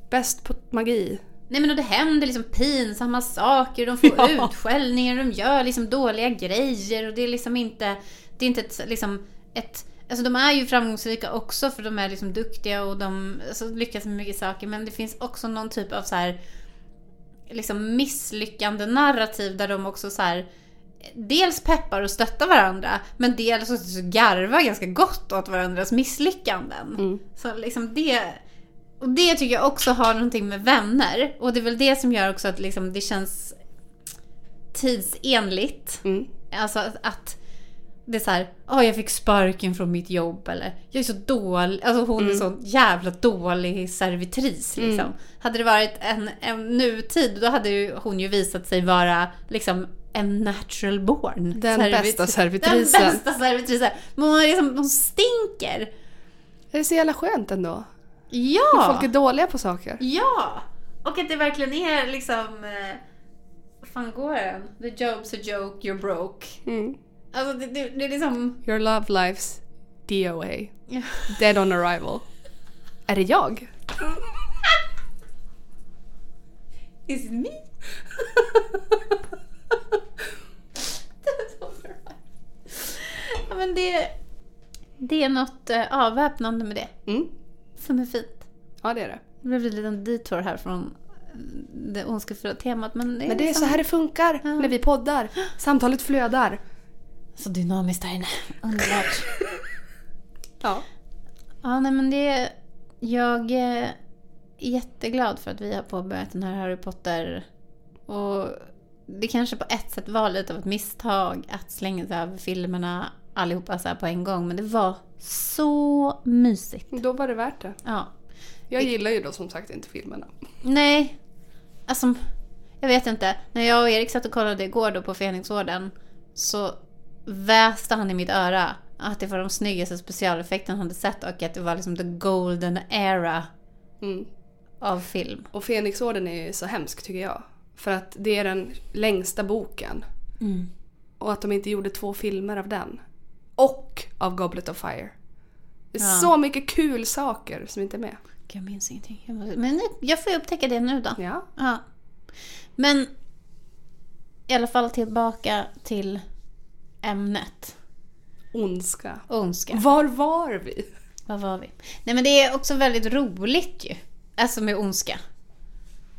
Bäst på magi. Nej men och det händer liksom pinsamma saker, de får Ja. utskällningar, de gör liksom dåliga grejer och det är liksom inte... Det är inte ett, liksom ett... Alltså de är ju framgångsrika också för de är liksom duktiga och de alltså, lyckas med mycket saker men det finns också någon typ av så här liksom misslyckande narrativ där de också så här Dels peppar och stöttar varandra men dels också garvar ganska gott åt varandras misslyckanden. Mm. Så liksom det... Och det tycker jag också har någonting med vänner. Och det är väl det som gör också att liksom det känns tidsenligt. Mm. Alltså att, att det är så här, "Åh, jag fick sparken från mitt jobb eller jag är så dålig, alltså hon är så jävla dålig servitris liksom. Hade det varit en, en nutid då hade ju hon ju visat sig vara liksom en natural born. Den servit- bästa servitrisen. Den bästa servitrisen. Men hon, är liksom, hon stinker. Det är så jävla skönt ändå. Ja! Folk är dåliga på saker. Ja! Och att det verkligen är liksom... Eh, vad fan går den? The job's a joke, you're broke. Mm. Alltså det, det, det är liksom... Your love life's DOA. Dead on arrival. Är det jag? Is it me? ja, men det, det är något eh, avväpnande med det. Mm. Som är fint. Ja, det är det. Det blev en liten detour här från det ondskefulla temat. Men det är, Men det är så liksom här det funkar Ja. när vi poddar. Samtalet flödar. Så dynamiskt här inne. Underbart. Ja. Ja, nej men det... Jag är jätteglad för att vi har påbörjat den här Harry Potter. Och det kanske på ett sätt var lite av ett misstag att slänga sig över filmerna allihopa så här på en gång. Men det var så mysigt. Då var det värt det. Ja. Jag gillar ju då som sagt inte filmerna. Nej, alltså jag vet inte. När jag och Erik satt och kollade igår då på Fenixorden så väste han i mitt öra att det var de snyggaste specialeffekterna han hade sett och att det var liksom the golden era Mm. av film. Och Fenixorden är ju så hemsk tycker jag. För att det är den längsta boken. Och att de inte gjorde två filmer av den. Och av Goblet of Fire. Det är Ja. så mycket kul saker som inte är med. Jag minns ingenting. Men jag får ju upptäcka det nu då. Ja. Ja. Men i alla fall tillbaka till ämnet. Ondska. Ondska. Var var vi? Vad var vi? Nej men det är också väldigt roligt ju. Alltså med ondska.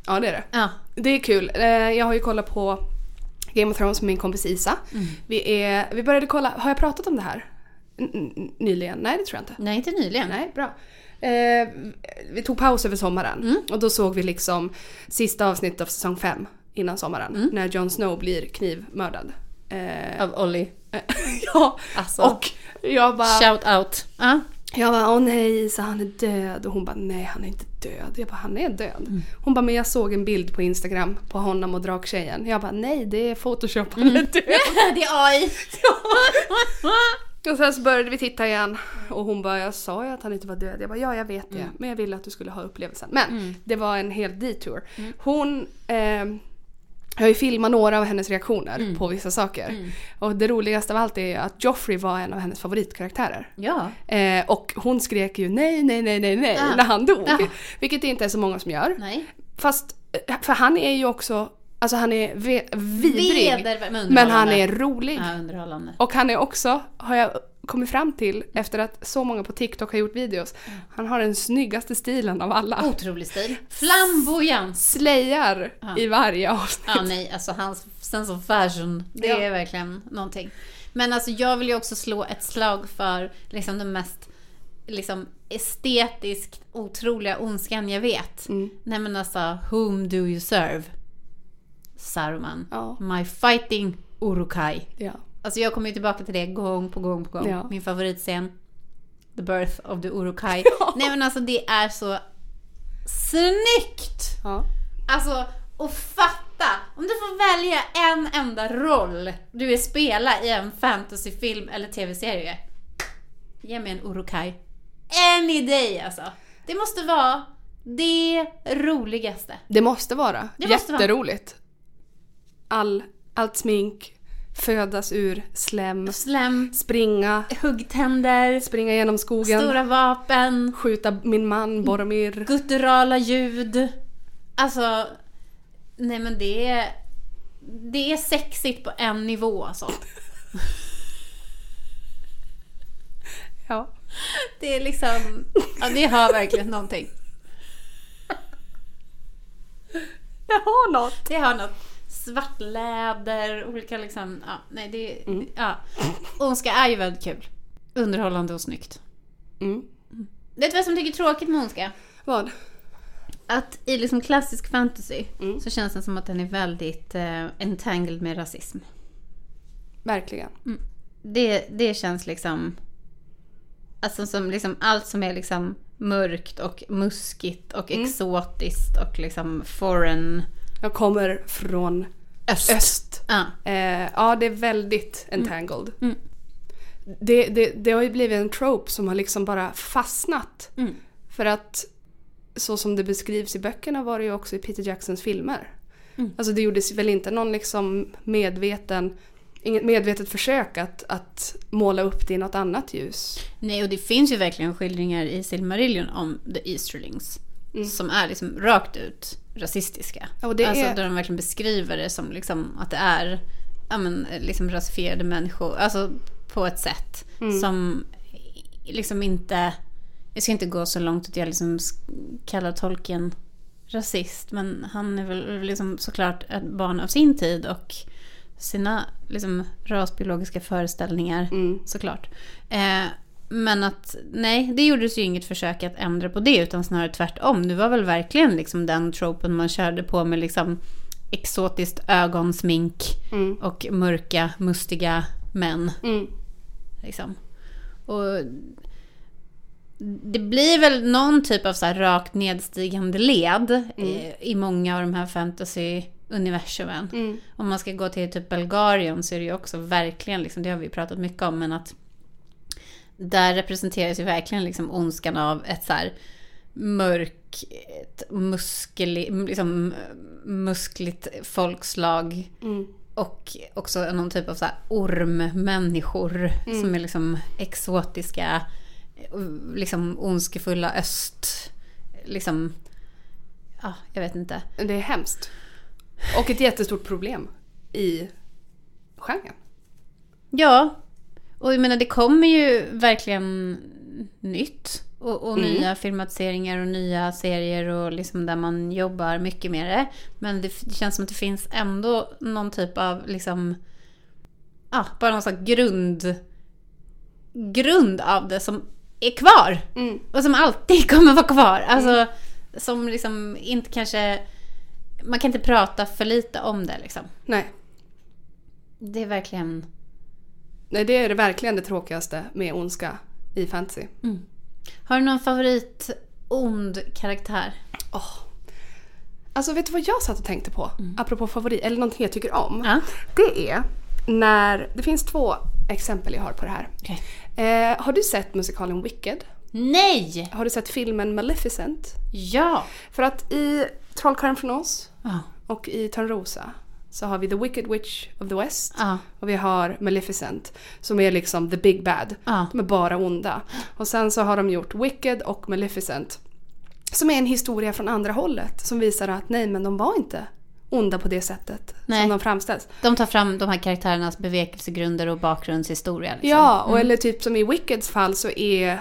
Ja det är det. Ja. Det är kul. Eh, Jag har ju kollat på Game of Thrones med min kompis Isa. Vi, är, vi började kolla, har jag pratat om det här? N- nyligen? Nej det tror jag inte. Nej, inte nyligen. Nej, bra. Eh, vi tog paus över sommaren Mm. och då såg vi liksom sista avsnittet av säsong 5 innan sommaren. Mm. När Jon Snow blir knivmördad. Eh, Av Olli. ja, Alltså. och jag bara, Shout out. Ja. jag bara åh nej Isa han är död och hon bara nej han är inte död. Jag bara han är död. Mm. Hon bara men jag såg en bild på Instagram på honom och draktjejen. Jag bara nej det är photoshop Mm. han är död. det är AI. Och sen så började vi titta igen och hon bara jag sa ju att han inte var död. Jag bara ja jag vet det men jag ville att du skulle ha upplevelsen. Men det var en hel detour. Hon eh, jag har ju filmat några av hennes reaktioner på vissa saker. Och det roligaste av allt är ju att Joffrey var en av hennes favoritkaraktärer. Ja. Eh, och hon skrek ju nej, nej, nej, nej, nej Ah. när han dog. Ah. Vilket det inte är så många som gör. Nej. Fast, eh, för han är ju också, alltså han är ve- vidrig. Veder- men men han är rolig. Ja, underhållande. Och han är också, har jag kommit fram till efter att så många på TikTok har gjort videos, han har den snyggaste stilen av alla. Otrolig stil. Flamboyans. Slejar Ja. i varje avsnitt. Ja, nej, alltså hans sense of fashion, det Ja. är verkligen någonting. Men alltså jag vill ju också slå ett slag för liksom den mest liksom estetiskt otroliga ondskan jag vet. Mm. Nej men alltså, whom do you serve? Saruman. Ja. My fighting Urukai. Ja. Alltså jag kommer ju tillbaka till det gång på gång på gång. Ja. Min favoritscen. The birth of the Urukai. Ja. Nej men alltså det är så snyggt! ja. Alltså, och fatta! Om du får välja en enda roll du vill spela i en fantasyfilm eller tv-serie. Ge mig en Urukai. Any day alltså. Det måste vara det roligaste. Det måste vara. Det måste vara. All, allt smink, födas ur slem, Slem, springa, huggtänder, springa genom skogen, stora vapen, skjuta min man Boromir. gutturala ljud. Alltså, nej men det är... Det är sexigt på en nivå alltså. Ja. Det är liksom, ja det har verkligen någonting. Jag har något. Det har något svart läder, olika liksom, ja nej det, Mm. ja. Ondska är ju väldigt kul. Underhållande och snyggt. Mm. Vet du vad som tycker är tråkigt med ondska? Vad? Att i liksom klassisk fantasy Mm. så känns det som att den är väldigt eh, entangled med rasism. Verkligen. Det, det känns liksom... Alltså som liksom allt som är liksom mörkt och muskigt och Mm. exotiskt och liksom foreign Jag kommer från öst. öst. Ja. Eh, ja, det är väldigt entangled. Mm. Det, det, det har ju blivit en trope som har liksom bara fastnat. Mm. För att så som det beskrivs i böckerna var det ju också i Peter Jacksons filmer. Mm. Alltså det gjordes väl inte någon liksom medveten, inget medvetet försök att, att måla upp det i något annat ljus. Nej, och det finns ju verkligen skildringar i Silmarillion om The Easterlings. Mm. Som är liksom rakt ut rasistiska. Och det alltså är- där de verkligen beskriver det som liksom att det är ja, men, liksom rasifierade människor. Alltså på ett sätt Mm. som liksom inte... Jag ska inte gå så långt att jag liksom kallar Tolkien rasist. Men han är väl liksom såklart ett barn av sin tid och sina liksom rasbiologiska föreställningar Mm. såklart. Eh, men att nej, det gjordes ju inget försök att ändra på det utan snarare tvärtom. Det var väl verkligen liksom den tropen man körde på med liksom exotiskt ögonsmink Mm. och mörka, mustiga män. Mm. Liksom. Och det blir väl någon typ av så här rakt nedstigande led i, i många av de här fantasy-universumen. Mm. Om man ska gå till typ Belgarion så är det ju också verkligen, liksom, det har vi pratat mycket om, men att där representeras ju verkligen liksom ondskan av ett så här mörkt, muskeli, liksom, muskligt folkslag. Mm. Och också någon typ av så här ormmänniskor som är liksom exotiska, liksom ondskefulla öst. Liksom, ja, jag vet inte. Det är hemskt. Och ett jättestort problem i genren. Ja, och jag menar det kommer ju verkligen nytt. Och, och Mm. nya filmatiseringar och nya serier och liksom där man jobbar mycket med det. Men det, det känns som att det finns ändå någon typ av liksom... Ja, bara någon slags grund... Grund av det som är kvar. Mm. Och som alltid kommer vara kvar. Alltså, som liksom inte kanske... Man kan inte prata för lite om det liksom. Nej. Det är verkligen... Nej, det är det verkligen det tråkigaste med ondska i fantasy. Har du någon favorit ond karaktär? Alltså vet du vad jag satt och tänkte på? Apropå favorit, eller någonting jag tycker om. Ja. Det är när, det finns två exempel jag har på det här. Eh, har du sett musikalen Wicked? Nej! Har du sett filmen Maleficent? Ja! För att i Trollkarlen från Oz Ja. och i Törnrosa så har vi The Wicked Witch of the West Ja. och vi har Maleficent som är liksom the big bad. Ja. De är bara onda. Och sen så har de gjort Wicked och Maleficent som är en historia från andra hållet som visar att nej men de var inte onda på det sättet Nej. som de framställs. De tar fram de här karaktärernas bevekelsegrunder och bakgrundshistoria. Liksom. Ja, och eller typ som i Wickeds fall så är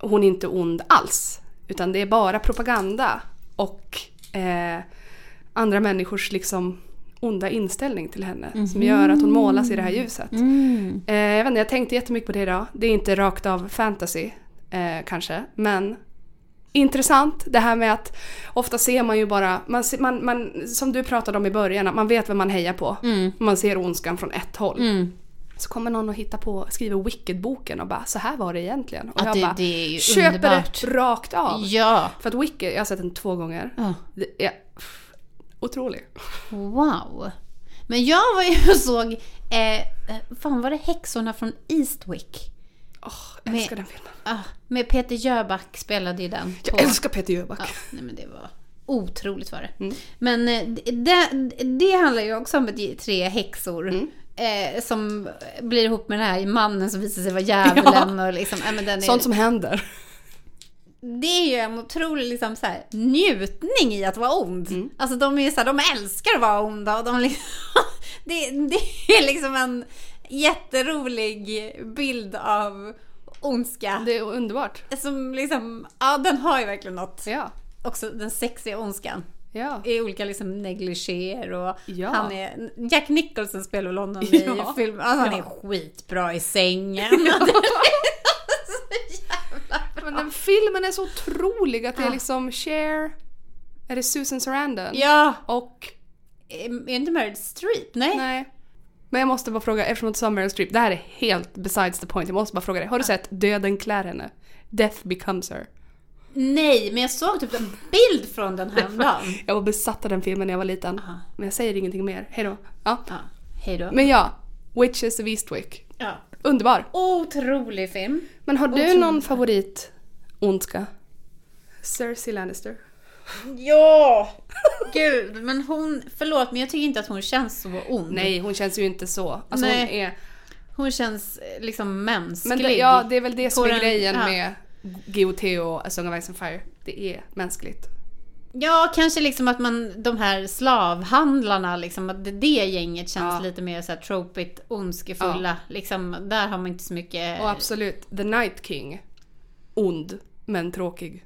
hon inte ond alls. Utan det är bara propaganda och eh, andra människors liksom onda inställning till henne som gör att hon målas i det här ljuset. Mm. Eh, jag, vet inte, jag tänkte jättemycket på det idag. Det är inte rakt av fantasy eh, kanske, men intressant det här med att ofta ser man ju bara, man, man, man, som du pratade om i början, att man vet vem man hejar på. Man ser ondskan från ett håll. Mm. Så kommer någon och hittar på, skriver Wicked-boken och bara så här var det egentligen. Och Att jag det- bara det köper underbart. det rakt av. Ja! För att Wicked, jag har sett den två gånger. Ja. Det pff, otrolig. Wow! Men jag var ju och såg, eh, fan var det häxorna från Eastwick? Åh, jag Men- älskar den filmen. Ah, med Peter Jöback spelade ju den. Jag på- älskar Peter Jöback. Ja, nej men det var otroligt var det. Mm. Men eh, det, det handlar ju också om tre häxor. Mm. Eh, som blir ihop med den här mannen som visar sig vara djävulen. Och liksom, ja, den är, Sånt som händer. Det är ju en otrolig liksom, så här, njutning i att vara ond. Mm. Alltså de är så här, de älskar att vara onda. Och de liksom, det, det är liksom en jätterolig bild av ondska. Det är underbart. Som liksom, ja den har ju verkligen något. Ja. Också den sexiga ondskan. Ja. I olika liksom negligéer och Ja. han är... Jack Nicholson spelar väl honom i Ja. filmen. Alltså, han är skitbra i sängen. Men den filmen är så otrolig att det är Ja. liksom Cher, är det Susan Sarandon? ja! Och, Är inte Meryl Streep? Nej. nej. Men jag måste bara fråga, eftersom du sa Meryl Streep, det här är helt besides the point, jag måste bara fråga dig. Har du sett Döden klär henne? Death becomes her. Nej, men jag såg typ en bild från den här dagen. Jag var besatt av den filmen när jag var liten. Aha. Men jag säger ingenting mer. Hejdå. Ja. Ja, hej då. Men ja, Witches of Eastwick. Ja. Underbar. Otrolig film. Men har du Otrolig. någon favorit ondska? Cersei Lannister. Ja! Gud, men hon... Förlåt, men jag tycker inte att hon känns så ond. Nej, hon känns ju inte så. Alltså Nej. hon är... Hon känns eh, liksom mänsklig. Men det, ja, det är väl det som är den- grejen ja. med GOT och A Song of Ice and Fire. Det är mänskligt. Ja, kanske liksom att man, de här slavhandlarna, liksom, att det, det gänget känns Ja. lite mer så här tropigt, ondskefulla. Liksom, där har man inte så mycket... Och absolut, The Night King. Ond, men tråkig.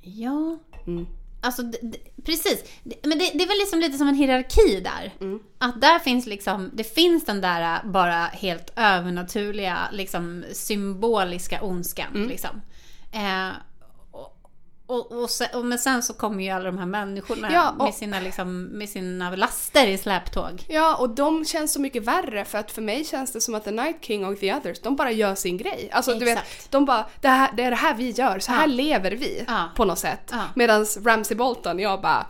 Ja. Mm. Alltså, precis. Men det, det är väl liksom lite som en hierarki där. Mm. Att där finns liksom, det finns den där äh, bara helt övernaturliga, liksom symboliska ondskan. Mm. Liksom. Eh, och, Och, sen, och men sen så kommer ju alla de här människorna Ja, och- med, sina, liksom, med sina laster i släptåg. Ja, och de känns så mycket värre för att för mig känns det som att The Night King och The Others, de bara gör sin grej. Alltså du vet, Exakt. de bara, det, här, det är det här vi gör, så här Ja. lever vi Ja. på något sätt. Ja. Medan Ramsey Bolton, jag bara,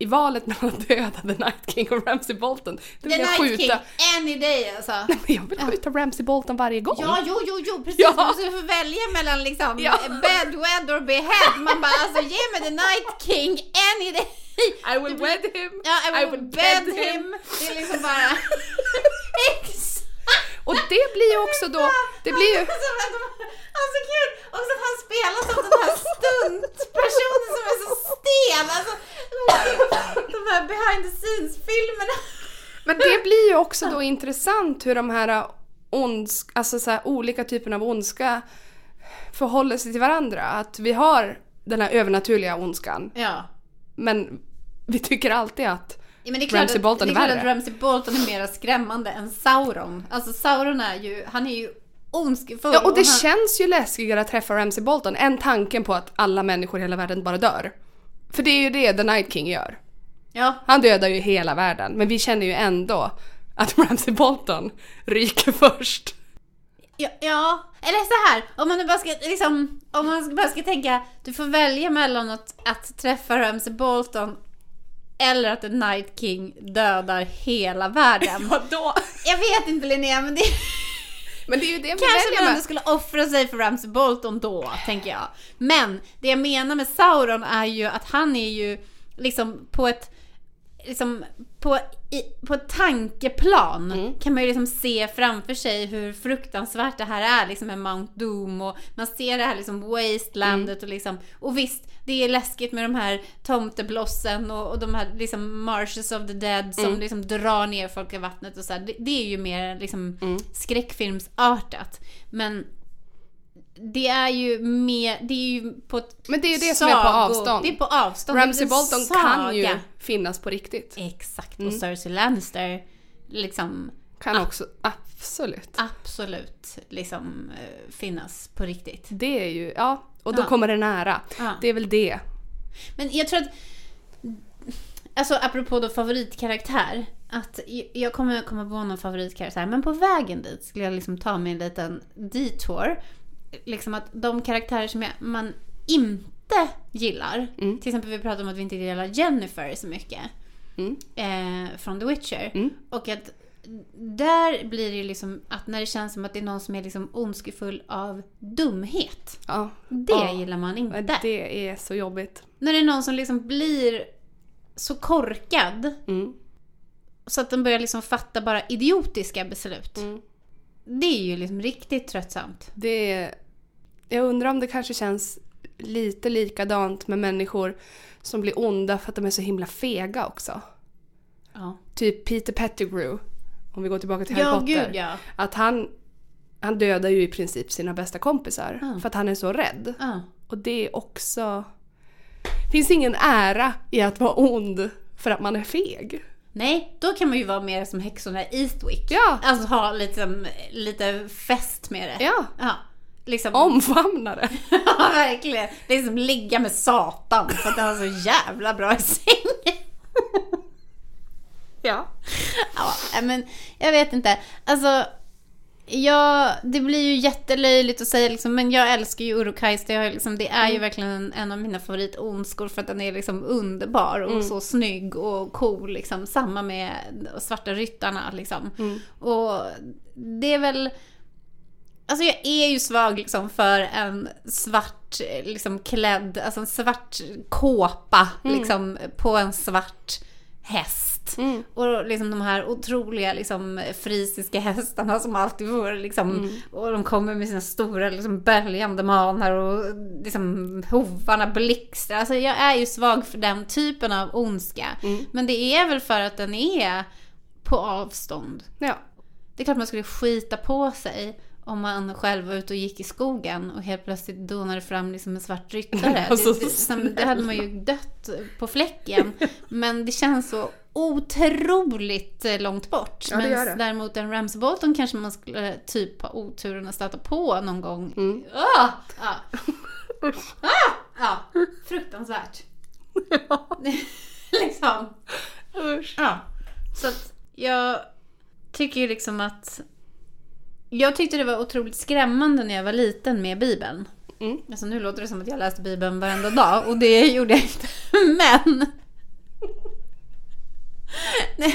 i valet mellan att döda The Night King och Ramsey Bolton, då The vill jag Night skjuta, King, any day alltså. men jag vill skjuta Ramsey Bolton varje gång. Ja, jo, jo, jo, precis. Ja. Men du får välja mellan liksom Ja. bed, wed or behead. Man bara alltså ge mig the night king any day. I will wed him, Ja, I will, bed him. Det är liksom bara... Och det blir ju också då, det blir ju... Alltså, kul! Också att han spelar som den här stuntpersonen som är så stel. Alltså, de här behind the scenes-filmerna. Men det blir ju också då intressant hur de här ondsk, alltså så här, olika typerna av ondska förhåller sig till varandra. Att vi har den här övernaturliga ondskan, Ja. men vi tycker alltid att Ja, men det är klart, Ramsay att, Bolton är klart att Ramsay Bolton är mer skrämmande än Sauron. Alltså Sauron är ju, han är ju ondskefull. Ja, och det han, känns ju läskigare att träffa Ramsey Bolton än tanken på att alla människor i hela världen bara dör. För det är ju det The Night King gör. Ja, Han dödar ju hela världen, men vi känner ju ändå att Ramsey Bolton ryker först. ja, ja, eller så här, om man bara ska liksom, om man bara ska tänka, du får välja mellan att, att träffa Ramsay Bolton eller att The Night King dödar hela världen. Vadå? Jag vet inte Linnea, men det Men det är ju det kanske man ändå skulle offra sig för Ramsay Bolton då, tänker jag. Men det jag menar med Sauron är ju att han är ju liksom på ett liksom på, i, på tankeplan Mm. kan man ju liksom se framför sig hur fruktansvärt det här är liksom med Mount Doom och man ser det här liksom wastelandet Mm. och liksom och visst det är läskigt med de här tomteblossen och, och de här liksom marshes of the dead som Mm. liksom drar ner folk i vattnet och så här. Det, det är ju mer liksom Mm. skräckfilmsartat men det är ju mer, det är ju på ett Men det är ju det som är på sago- avstånd. Det är på avstånd. Ramsey Bolton saga. kan ju finnas på riktigt. Exakt, Mm. och Cersei Lannister liksom Kan också, absolut. absolut liksom eh, finnas på riktigt. Det är ju, ja. Och då Ja. kommer det nära. Ja. Det är väl det. Men jag tror att, alltså apropå då favoritkaraktär, att jag kommer komma på någon favoritkaraktär, men på vägen dit skulle jag liksom ta mig en liten detour. Liksom att de karaktärer som jag, man inte gillar, Mm. till exempel vi pratade om att vi inte gillar Jennifer så mycket. Mm. eh, från The Witcher. Mm. Och att där blir det ju liksom att när det känns som att det är någon som är liksom ondskefull av dumhet. Ja. Det Ja. gillar man inte. Det är så jobbigt. När det är någon som liksom blir så korkad Mm. så att den börjar liksom fatta bara idiotiska beslut. Mm. Det är ju liksom riktigt tröttsamt. Det är, jag undrar om det kanske känns lite likadant med människor som blir onda för att de är så himla fega också. Ja, Typ Peter Pettigrew, om vi går tillbaka till Harry ja Potter. gud ja. Att han, han dödar ju i princip sina bästa kompisar Ja. för att han är så rädd. Och det är också... finns ingen ära i att vara ond för att man är feg. Nej, då kan man ju vara mer som häxorna i Eastwick. Ja. Alltså ha lite, lite fest med det. Ja, Ja. Liksom. omfamna det. Ja, verkligen. Det är som ligga med Satan för att han är så jävla bra i säng. Ja. Ja, men jag vet inte. Alltså, ja, det blir ju jättelöjligt att säga liksom, men jag älskar ju Urukais. Det, är liksom, det är ju verkligen en, en av mina favoritondskor för att den är liksom underbar och så snygg och cool. Liksom. Samma med Svarta Ryttarna liksom. Och det är väl... Alltså jag är ju svag liksom för en svart liksom klädd, alltså en svart kåpa liksom på en svart häst. Mm. Och liksom de här otroliga liksom frisiska hästarna som alltid får liksom, och de kommer med sina stora liksom böljande manar och liksom hovarna blixtrar. Alltså jag är ju svag för den typen av ondska. Men det är väl för att den är på avstånd. Ja. Det är klart man skulle skita på sig om man själv var ute och gick i skogen och helt plötsligt donade fram liksom en svart ryttare. Alltså, det, det, det hade man ju dött på fläcken. Men det känns så otroligt eh, långt bort. Ja, Men däremot en Ramsey Bolton kanske man skulle typ ha oturen att stöta på någon gång. Mm. Ah! Ah! Ah! Ja, fruktansvärt. liksom. Usch. Ja. Så att jag tycker ju liksom att... Jag tyckte det var otroligt skrämmande när jag var liten med Bibeln. Mm. Alltså nu låter det som att jag läste Bibeln varenda dag och det gjorde jag inte. Men...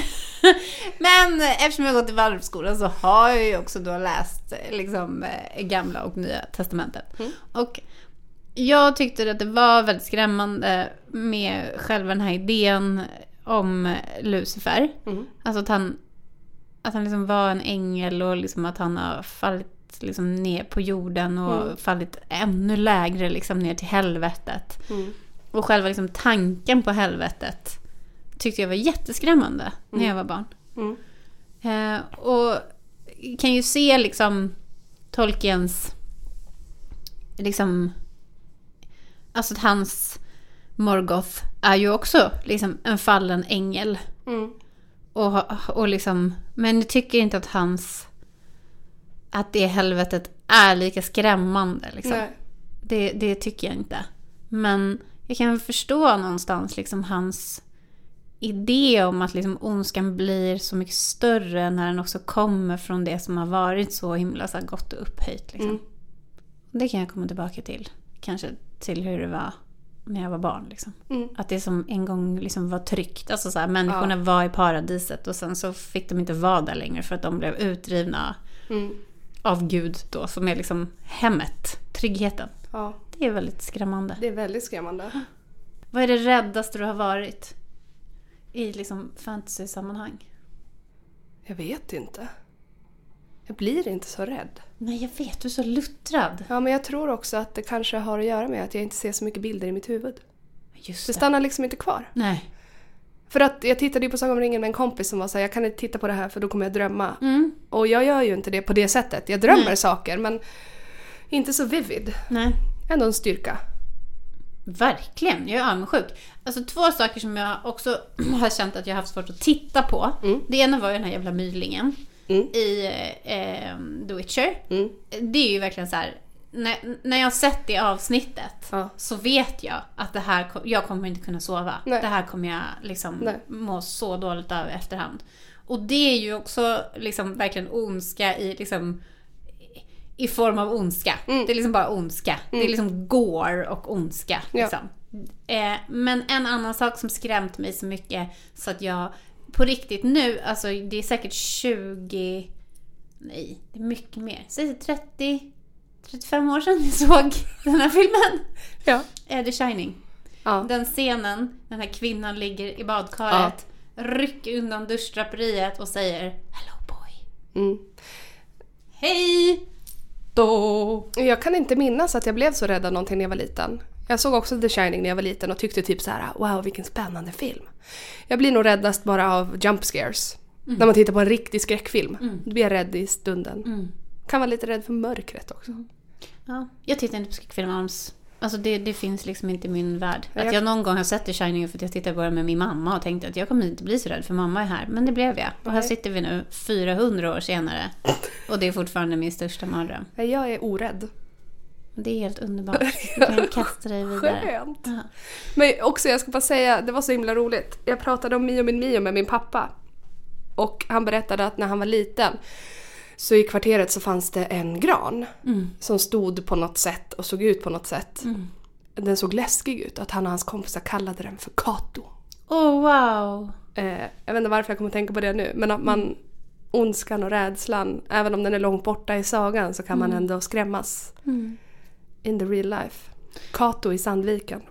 Men eftersom jag gått i Waldorfskolan så har jag ju också då läst liksom eh, gamla och nya testamentet. Mm. Och jag tyckte att det var väldigt skrämmande med själva den här idén om Lucifer. Mm. Alltså att han, att han liksom var en ängel och liksom att han har fallit liksom ner på jorden och Mm. fallit ännu lägre liksom ner till helvetet. Mm. Och själva liksom tanken på helvetet tyckte jag var jätteskrämmande när jag var barn. Mm. Eh, och kan ju se liksom Tolkiens liksom alltså att hans Morgoth är ju också liksom en fallen ängel. Mm. Och, och liksom, men jag tycker inte att hans att det helvetet är lika skrämmande. Liksom. Det, det tycker jag inte. Men jag kan förstå någonstans liksom hans idé om att liksom ondskan blir så mycket större när den också kommer från det som har varit så himla så gott och upphöjt. Liksom. Mm. Det kan jag komma tillbaka till. Kanske till hur det var när jag var barn. Liksom. Mm. Att det som en gång liksom var tryggt. Alltså så här, människorna var i paradiset och sen så fick de inte vara där längre för att de blev utdrivna Mm. av Gud då, som är liksom hemmet, tryggheten. Ja, Det är väldigt skrämmande. det är väldigt skrämmande. Vad är det räddaste du har varit i liksom fantasy-sammanhang? Jag vet inte. Jag blir inte så rädd. Nej, jag vet, du är så luttrad. Ja, men jag tror också att det kanske har att göra med att jag inte ser så mycket bilder i mitt huvud. Just Det det. stannar liksom inte kvar. Nej. För att jag tittade ju på Sagan om ringen med en kompis som var såhär, jag kan inte titta på det här för då kommer jag drömma. Mm. Och jag gör ju inte det på det sättet. Jag drömmer Nej. saker men inte så vivid. Nej. Ändå en styrka. Verkligen, jag är avundsjuk. Alltså två saker som jag också har känt att jag har haft svårt att titta på. Mm. Det ena var ju den här jävla mylingen Mm. i eh, The Witcher. Mm. Det är ju verkligen så här. När, när jag har sett det avsnittet Ja. så vet jag att det här, jag kommer inte kunna sova. Nej. Det här kommer jag liksom Nej. må så dåligt av efterhand. Och det är ju också liksom verkligen ondska i liksom i form av ondska. Mm. Det är liksom bara ondska. Det är liksom gore och ondska. Ja. Liksom. Eh, men en annan sak som skrämt mig så mycket så att jag på riktigt nu, alltså det är säkert 20, nej det är mycket mer. Säg 30, 35 år sedan jag såg den här filmen. Ja. Eh, The Shining. Ja. Den scenen, den här kvinnan ligger i badkaret, rycker undan duschdraperiet och säger Hello boy. Mm. Hej då! Jag kan inte minnas att jag blev så rädd av någonting när jag var liten. Jag såg också The Shining när jag var liten och tyckte typ så här: wow vilken spännande film. Jag blir nog räddast bara av jump scares. När man tittar på en riktig skräckfilm. Då blir jag rädd i stunden. Mm. Kan vara lite rädd för mörkret också. Ja, jag tittar inte på skräckfilm alls. Alltså det, det finns liksom inte i min värld. Att jag- någon gång har sett The Shining för att jag tittade på den med min mamma och tänkte att jag kommer inte bli så rädd för mamma är här. Men det blev jag. Och här sitter vi nu 400 år senare. Och det är fortfarande min största mardröm. Jag är orädd. Det är helt underbart. Du kan kasta dig vidare. Skönt. Ja. Men också, jag ska bara säga, det var så himla roligt. Jag pratade om Mio min Mio med min pappa. Och han berättade att när han var liten så i kvarteret så fanns det en gran Mm. som stod på något sätt och såg ut på något sätt. Mm. Den såg läskig ut att han och hans kompisar kallade den för Kato. Oh wow! Eh, jag vet inte varför jag kommer tänka på det nu men att man ondskan och rädslan, även om den är långt borta i sagan så kan man ändå skrämmas Mm. In the real life. Kato i Sandviken.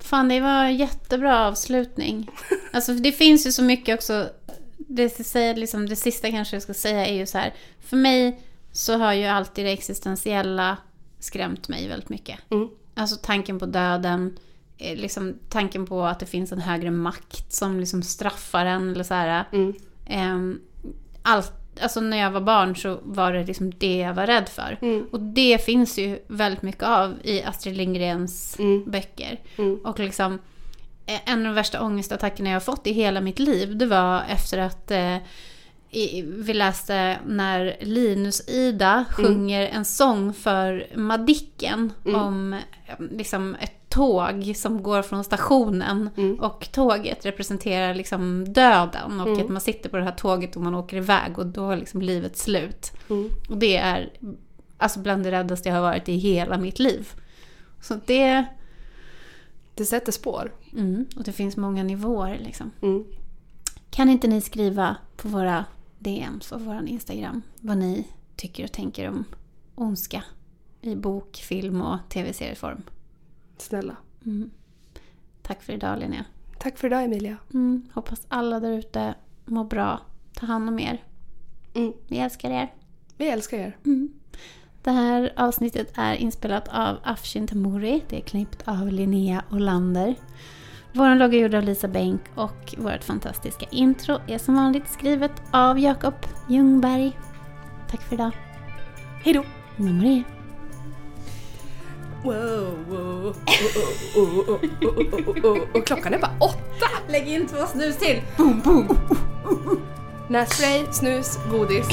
Fan, det var en jättebra avslutning. Alltså, det finns ju så mycket också. Det, säga, liksom, det sista kanske jag ska säga är ju så här. För mig så har ju alltid det existentiella skrämt mig väldigt mycket. Mm. Alltså tanken på döden. eh, Liksom, tanken på att det finns en högre makt som liksom straffar en. Eller så här. Mm. Ehm, allt, alltså när jag var barn så var det liksom det jag var rädd för. Mm. Och det finns ju väldigt mycket av i Astrid Lindgrens Mm. böcker. Mm. Och liksom eh, en av de värsta ångestattackerna jag har fått i hela mitt liv det var efter att eh, i, vi läste när Linus Ida sjunger en sång för Madicken om eh, liksom ett tåg som går från stationen och tåget representerar liksom döden och att man sitter på det här tåget och man åker iväg och då är liksom livet slut. Och det är alltså bland det räddaste jag har varit i hela mitt liv. Så det... Det sätter spår. Mm, och det finns många nivåer liksom. Mm. Kan inte ni skriva på våra DMs och vår Instagram vad ni tycker och tänker om ondska i bok, film och tv-serieform? Snälla. Tack för idag Linnea. Tack för idag Emilia. Mm, hoppas alla där ute mår bra. Ta hand om er. Mm. Vi älskar er. Vi älskar er. Det här avsnittet är inspelat av Afshin Tamuri. Det är klippt av Linnea Olander. Vår logga är gjord av Lisa Bänk och vårt fantastiska intro är som vanligt skrivet av Jakob Ljungberg. Tack för idag. Hej då! Wow, Och klockan är bara åtta! Lägg in två snus till. Boom, boom! Nässpray, snus, godis.